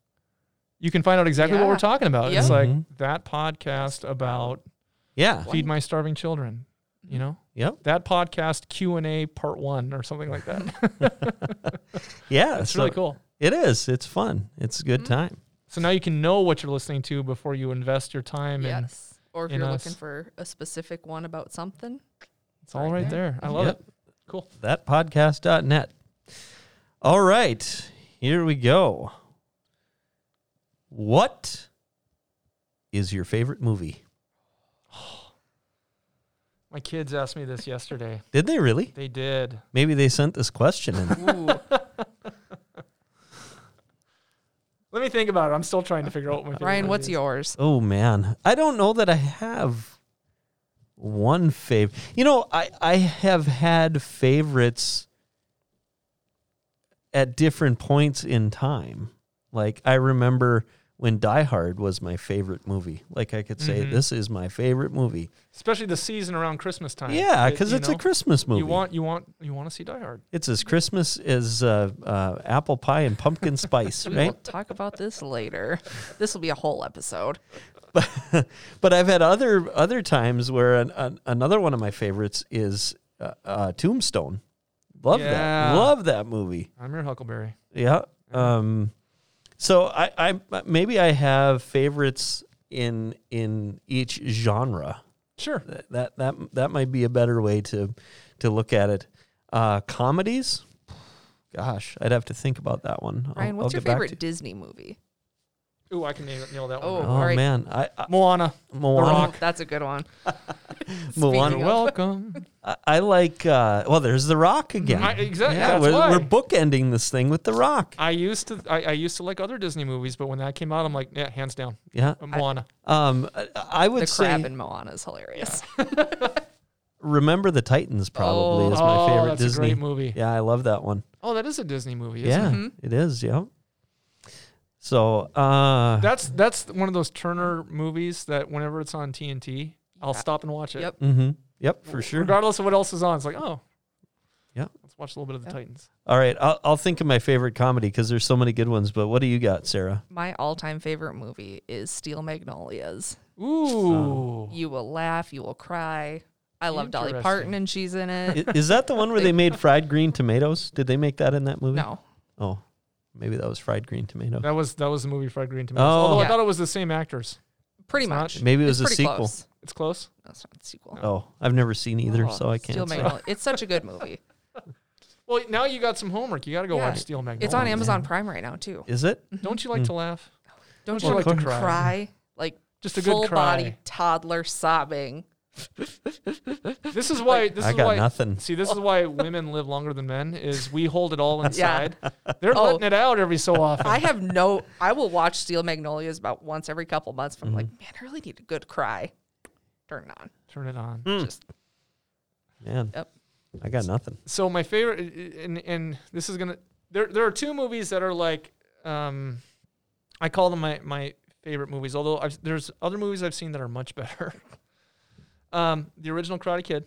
You can find out exactly what we're talking about.
Yep.
It's like
Mhm.
that podcast about
Yeah.
feed my starving children.
Mm-hmm.
You know
Yep.
that podcast Q and A part one or something like that. *laughs*
Yeah.
it's
so
really cool.
It is. It's fun. It's a good
Mhm.
time.
So now you can know what you're listening to before you invest your time, and
Yes. Or if you're
us.
looking for a specific one about something.
it's all
Right
right there. I love
Yep.
it. Cool.
Thatpodcast.net. All right. Here we go. What is your favorite movie?
My kids asked me this yesterday.
Did they really?
They did.
Maybe they sent this question in. *laughs*
Let me think about it. I'm still trying to figure out what my favorite
Ryan,
movie
what's
is.
yours?
Oh man, I don't know that I have one favorite. You know, I I have had favorites at different points in time. Like I remember when Die Hard was my favorite movie. Like I could say
Mhm.
this is my favorite movie.
Especially the season around Christmas time.
Yeah, because
you
it's
know,
a Christmas movie.
You want you want you want to see Die Hard.
it's as Christmas as uh, uh, apple pie and pumpkin *laughs* spice, right?
We will
right?
talk about this later. This will be a whole episode.
but *laughs* but I've had other other times where an, an, another one of my favorites is uh, uh, Tombstone. Love that. Love that movie.
I'm your Huckleberry.
Yeah. Um. So I I maybe I have favorites in in each genre.
Sure.
That that that, that might be a better way to to look at it. Uh, comedies. Gosh, I'd have to think about that one. I'll-
Ryan,
I'll
what's your favorite Disney movie?
Ooh, I can nail, nail that
Oh,
one.
Oh
all right.
man, I, I
Moana.
Moana.
Rock.
Oh, that's a good one. *laughs*
Moana.
Speaking
You're
of-
welcome.
I, I like. Uh, well, there's The Rock again.
I, exactly.
Yeah,
that's
we're,
why.
we're bookending this thing with The Rock.
I used to I, I used to like other Disney movies, but when that came out, I'm like, yeah, hands down,
Yeah.
Uh, Moana.
Um, I- I would
The
say
crab in Moana is hilarious. *laughs*
Remember the Titans probably
Oh.
is my
oh,
favorite
that's
Disney.
a great movie.
Yeah, I love that one.
Oh, that is a Disney movie. Isn't
Yeah,
it?
Mhm.
it is. Yeah. So, uh,
That's that's one of those Turner movies that whenever it's on TNT, I'll stop and watch it.
Yep.
hmm yep, for sure.
Regardless of what else is on, it's like, oh,
Yeah.
let's watch a little bit of the
Yeah.
Titans.
All right, I'll, I'll think of my favorite comedy because there's so many good ones. But what do you got, Sarah?
My all-time favorite movie is Steel Magnolias.
Ooh,
You will laugh, you will cry. I love Dolly
Interesting.
Parton and she's in it.
I- Is that the one where they *laughs* made fried green tomatoes? Did they make that in that movie?
no,
Oh, maybe that was fried green tomato.
that was that was the movie Fried Green Tomatoes.
Oh.
Although I
Yeah.
thought it was the same actors.
pretty
It's not-
much.
Maybe it was
It's
a
pretty
sequel.
Close.
It's close.
That's not the sequel.
Oh, I've never seen either,
Oh,
so I
Steel
can't. say.
Magnolia. It's such a good movie. *laughs*
Well, now you got some homework. You got to go
Yeah.
watch Steel Magnolias.
It's on
Oh,
Amazon
man.
Prime right now too.
Is it?
Don't you like
Mm.
to laugh?
Don't
Well,
you
of
like
course.
to cry? Like
Just a good
full
cry.
body toddler sobbing.
This is why. This
I
is
got
why.
nothing.
See, this is why women live longer than men. Is we hold it all *laughs* inside. They're
Oh.
letting it out every so often.
I have no. I will watch Steel Magnolias about once every couple months. From like,
Mm-hmm.
man, I really need a good cry. Turn it on.
Turn it on.
Hmm.
Just
Man,
Yep.
I got nothing.
So my favorite, and and this is gonna. There there are two movies that are like, um, I call them my my favorite movies. Although I've, there's other movies I've seen that are much better. *laughs* um, the original Karate Kid.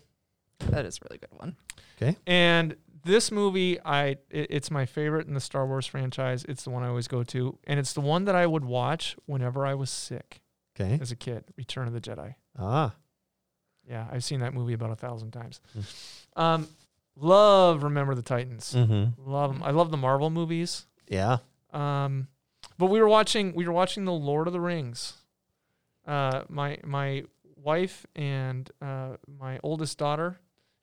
that is a really good one. Okay.
And this movie, I it, it's my favorite in the Star Wars franchise. It's the one I always go to, and it's the one that I would watch whenever I was sick
Okay.
as a kid. Return of the Jedi.
Ah.
Yeah, I've seen that movie about a thousand times.
Hmm.
Um, love Remember the Titans.
Mm-hmm.
Love 'em. I love the Marvel movies.
Yeah.
Um, but we were watching we were watching the Lord of the Rings. Uh, my my wife and uh, my oldest daughter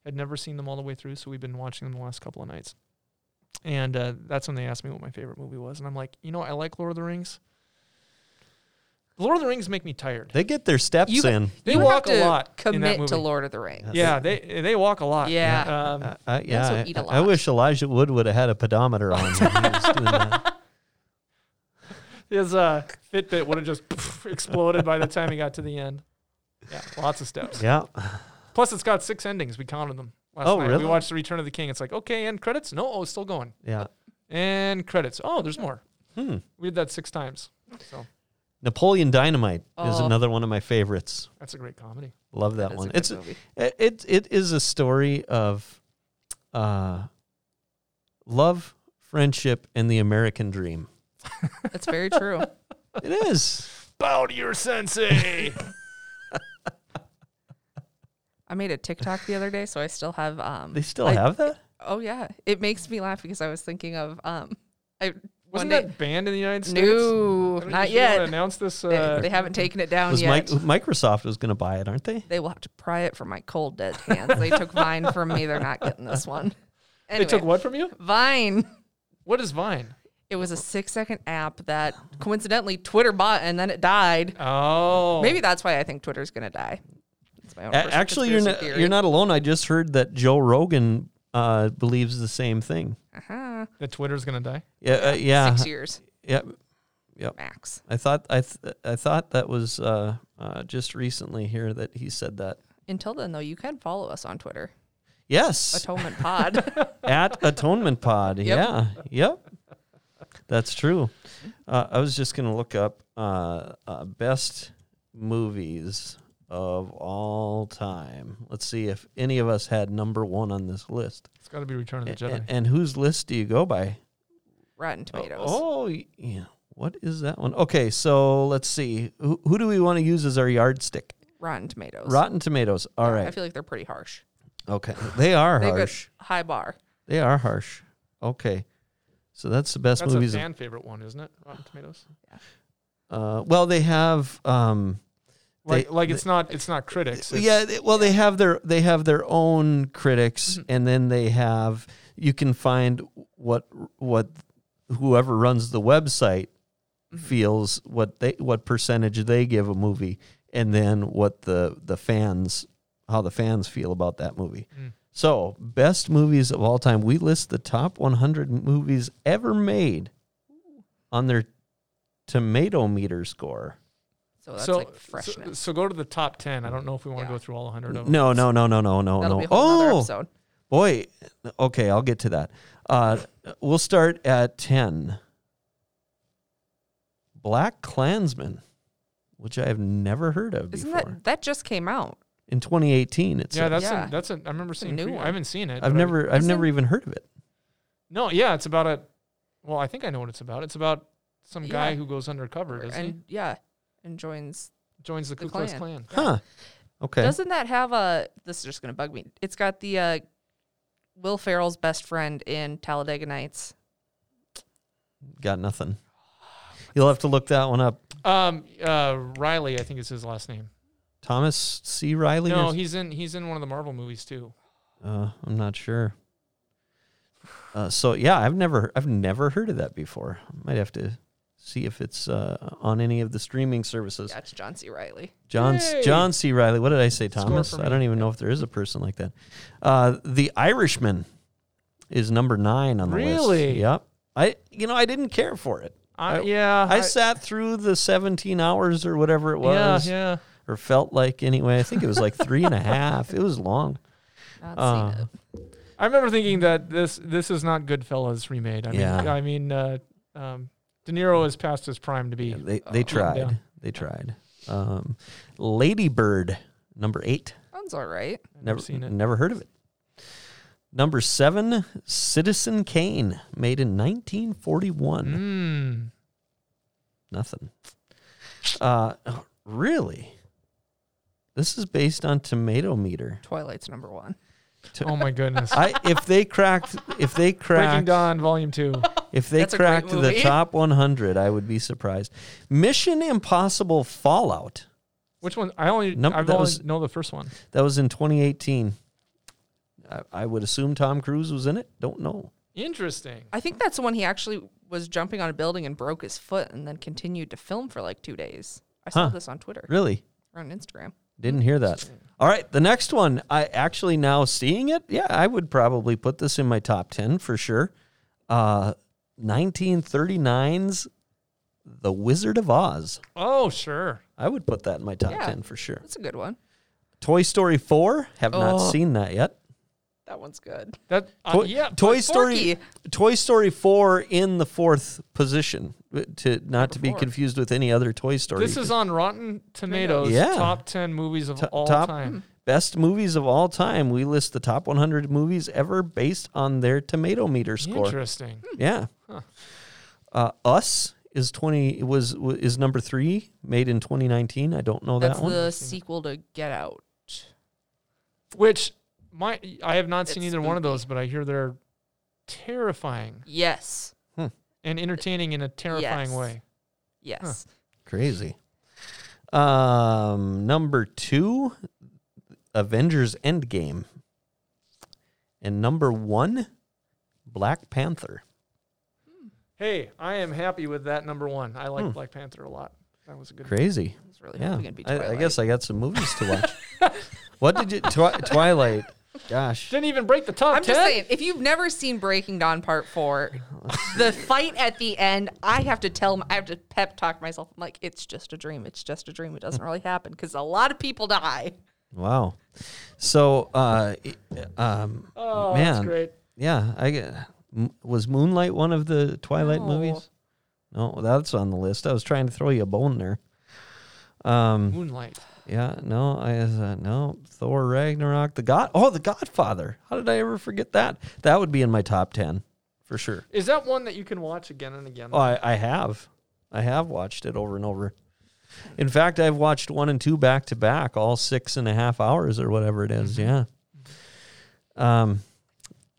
had never seen them all the way through, so we've been watching them the last couple of nights. And uh, that's when they asked me what my favorite movie was, and I'm like, you know, I like Lord of the Rings. Lord of the Rings make me tired.
They get their steps
You-
in.
They
you
walk
have
a
to
lot in that
Commit to. Lord of the Rings.
Yeah, they they walk a lot.
Yeah.
Um,
Uh, uh, yeah,
also
I,
eat a
I
lot.
wish Elijah Wood would have had a pedometer on when he was doing that. *laughs*
his uh, Fitbit would have just *laughs* exploded by the time he got to the end. Yeah, lots of steps.
Yeah.
Plus, it's got six endings. We counted them last
Oh,
night.
really?
We watched The Return of the King. It's like, okay, and credits? No, oh, it's still going.
Yeah.
And credits. Oh, there's more.
Hmm.
We did that six times. So
Napoleon Dynamite is
Oh.
another one of my favorites.
that's a great comedy.
Love that,
That is a
one. It's
movie.
it, it it is a story of uh love, friendship, and the American dream.
That's very true.
It is.
Bow to your sensei. *laughs*
I made a TikTok the other day, so I still have. Um,
They still
I-
have that?
Oh yeah, it makes me laugh because I was thinking of. Um, I
Wasn't
day.
that banned in the United States?
No,
Don't
not
you wanna
yet.
Announce this.
They,
Uh,
they haven't taken it down
Was
yet.
Mic- Microsoft is going to buy it, aren't they?
they will have to pry it from my cold dead hands. they took Vine from me. They're not getting this one.
they took what from you?
Vine.
What is Vine?
It was a six second app that coincidentally Twitter bought and then it died.
Oh,
Maybe that's why I think Twitter's gonna die. That's my own
A- actually, you're not,
theory.
you're not alone. I just heard that Joe Rogan uh, believes the same thing.
Uh-huh.
that Twitter's gonna die.
Yeah, uh, yeah,
Six years
yeah. Yep.
Max.
I thought I th- I thought that was uh, uh, just recently here that he said that.
Until then, though, you can follow us on Twitter.
Yes,
Atonement Pod. *laughs*
at Atonement Pod.
Yep.
Yeah, yep, that's true. Uh, I was just gonna look up uh, uh, best movies of all time. Let's see if any of us had number one on this list.
It's got to be Return of the
A-
Jedi.
And, and whose list do you go by?
Rotten Tomatoes.
Oh, y- yeah. What is that one? Okay, so let's see. Who, who do we want to use as our yardstick?
Rotten Tomatoes.
Rotten Tomatoes. All
Yeah,
right.
I feel like they're pretty harsh.
Okay. They are
They
harsh.
got high bar.
They are harsh. Okay. So that's the best
That's a
movies. of-
fan favorite one, isn't it? Rotten Tomatoes. Yeah.
uh, well, they have. Um,
Like,
They-
like it's not, it's not critics. It's,
yeah. they- Well, they have their they have their own critics,
Mm-hmm.
and then they have. You can find what what whoever runs the website
Mm-hmm.
feels what they what percentage they give a movie, and then what the the fans how the fans feel about that movie.
Mm.
So, best movies of all time. We list the top 100 movies ever made on their tomato meter score.
So that's
so,
like
so,
freshness.
so go to the top ten. I don't know if we want to
Yeah.
go through all 100 of them.
No, no, no, no, no, no,
That'll
no.
be a whole nother
Oh,
episode.
boy. Okay, I'll get to that. Uh, we'll start at 10. BlacKkKlansman, which I have never heard of
Isn't
before.
that that just came out?
In 2018, it's
Yeah, that's
Yeah.
A, that's a. I remember
a
seeing.
new
Pre-
one.
I haven't seen it.
I've never I've never even heard of it.
No, yeah, it's about a. Well, I think I know what it's about. It's about some guy who goes undercover, doesn't
and yeah, and joins.
Joins the
the
Ku Klux
Klan.
Klan.
Huh. Okay.
Doesn't that have a? This is just gonna bug me. It's got the uh, Will Ferrell's best friend in Talladega Nights.
Got nothing. You'll have to look that one up.
Um, uh, Reilly, I think is his last name.
Thomas C. Riley?
No,
or-
he's in he's in one of the Marvel movies too.
uh, I'm not sure. Uh, so yeah, I've never I've never heard of that before. Might have to see if it's uh, on any of the streaming services.
Yeah, it's John C. Reilly.
John
Yay!
John C. Reilly. What did I say, Thomas? I don't even know if there is a person like that. Uh, the Irishman is number nine on the list.
Really?
Yep. I you know I didn't care for it.
I,
I-
yeah,
I, sat through the 17 hours or whatever it was,
Yeah, yeah.
Or felt like anyway. I think it was like three and a *laughs* half. It was long.
Not
Uh,
seen it.
I remember thinking that this this is not Goodfellas remade. I mean, I mean, uh, um, De Niro is past his prime to be.
They they
Oh.
tried. They tried. Um, Lady Bird, number eight.
Sounds all right.
I've
Never
seen it.
Never heard of it. Number seven, Citizen Kane, made in 1941.
Mm.
Nothing. Uh, really? This is based on Tomato Meter.
Twilight's number one.
Oh my goodness.
I if they cracked if they
Breaking
cracked
Dawn Volume Two.
if they
That's a great
cracked the
movie.
top 100, I would be surprised. Mission Impossible Fallout.
Which one? I only
Num-
I
that
only
was-
know the first one.
That was in 2018. I, I would assume Tom Cruise was in it. Don't know.
Interesting.
I think that's the one he actually was jumping on a building and broke his foot and then continued to film for like two days. I saw
Huh.
this on Twitter
Really?
or on Instagram.
Didn't hear that. All right, the next one. I actually now seeing it. Yeah, I would probably put this in my top 10 for sure. Uh 1939's The Wizard of Oz.
Oh sure.
I would put that in my top
Yeah.
10 for sure.
That's a good one.
Toy Story 4, have not
Oh.
seen that yet.
That one's good.
That uh,
Toy,
yeah.
Toy Story
Forky.
Toy Story 4 in the fourth position uh, to not to be
four.
confused with any other Toy Story.
This is on Rotten Tomatoes
Yeah.
top ten movies of
To-
all
top-
time.
best movies of all time. We list the top 100 movies ever based on their tomato meter score.
Interesting. *laughs*
Yeah. Uh, Us is 20 was is number 3 made in 2019. I don't know
That's
that one.
the sequel to Get Out.
Which my I have not seen
It's
either one of those, but I hear they're terrifying
Yes.
and entertaining in a terrifying
Yes.
way.
Yes.
Crazy. Um, number two, Avengers Endgame. And number one, Black Panther.
Hey, I am happy with that number one. I like
Hmm.
Black Panther a lot. That was a good.
Crazy.
It's really
Yeah.
hoping it'd be
I, I
Twilight.
guess I got some movies to watch. *laughs* what did you, twi- Twilight? Gosh.
Didn't even break the top
I'm
10.
just saying, if you've never seen Breaking Dawn Part Four, the fight at the end, I have to tell, I have to pep talk myself. I'm like, it's just a dream. It's just a dream. It doesn't really happen because a lot of people die.
Wow. So, uh, um,
Oh,
man.
that's great.
Yeah, I get. Was Moonlight one of the Twilight
No.
movies? No, that's on the list. I was trying to throw you a bone there. Um,
Moonlight.
Yeah, no, I uh, no Thor Ragnarok, the God. Oh, the Godfather. How did I ever forget that? That would be in my top ten for sure.
Is that one that you can watch again and again?
Oh, I, I have, I have watched it over and over. In fact, I've watched one and two back to back, all six and a half hours or whatever it is. Yeah. Um,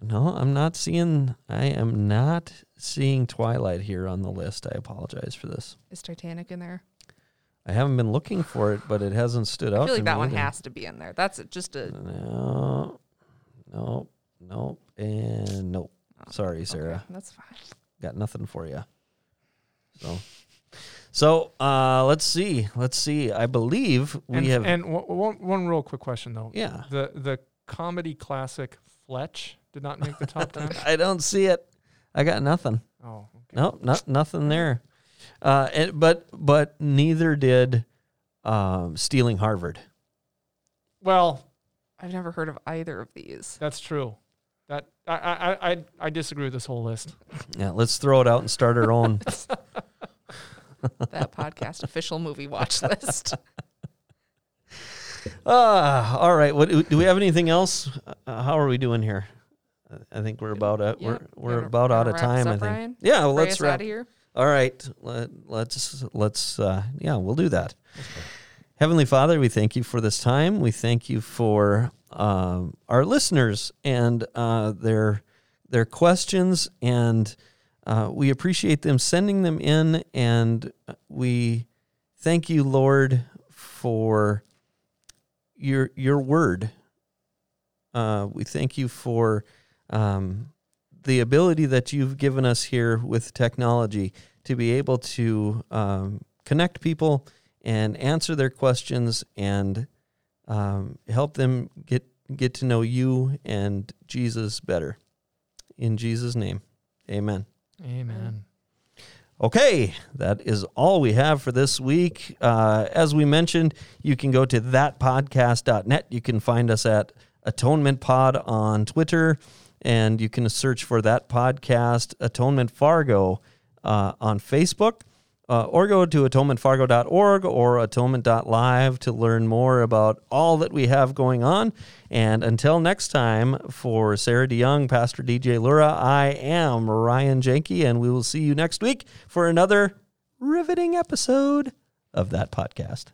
no, I'm not seeing. I am not seeing Twilight here on the list. I apologize for this.
Is Titanic in there?
I haven't been looking for it, but it hasn't stood out.
I feel
to
like that
me
one
either.
has to be in there. That's just a.
No, no, no, and nope. Sorry, Sarah.
Okay, that's fine.
got nothing for you. So, so uh, let's see. Let's see. I believe we
and,
have.
And one, one, one real quick question though.
yeah,
The the comedy classic Fletch did not make the top *laughs* ten.
I don't see it. I got nothing.
Oh, okay.
No, not nothing there. Uh, and, but but neither did um, stealing Harvard.
Well,
I've never heard of either of these.
that's true. That I I I I disagree with this whole list.
Yeah, let's throw it out and start our own. *laughs*
That podcast official movie watch *laughs* list.
Ah, all right. What do we have? Anything else? Uh, how are we doing here? I think we're about out.
Yeah.
We're
You
we're
wanna-
about out
wanna
of
wrap us
time. I
up,
think.
Ryan?
Yeah. Well,
Pray
let's
us
wrap.
out of here.
All right. Let, let's let's uh, yeah, we'll do that. Heavenly Father, we thank you for this time. We thank you for um, our listeners and uh, their their questions, and uh, we appreciate them sending them in. And we thank you, Lord, for your your word. Uh, we thank you for um, the ability that you've given us here with technology to be able to um, connect people and answer their questions and um, help them get get to know you and Jesus better. In Jesus' name, Amen.
Amen.
Okay, that is all we have for this week. Uh, as we mentioned, you can go to thatpodcast.net. You can find us at Atonement Pod on Twitter, and you can search for that podcast, Atonement Fargo, uh, on Facebook. Uh, or go to atonementfargo.org or atonement.live to learn more about all that we have going on. And until next time, for Sarah DeYoung, Pastor DJ Lura, I am Ryan Janke, and we will see you next week for another riveting episode of that podcast.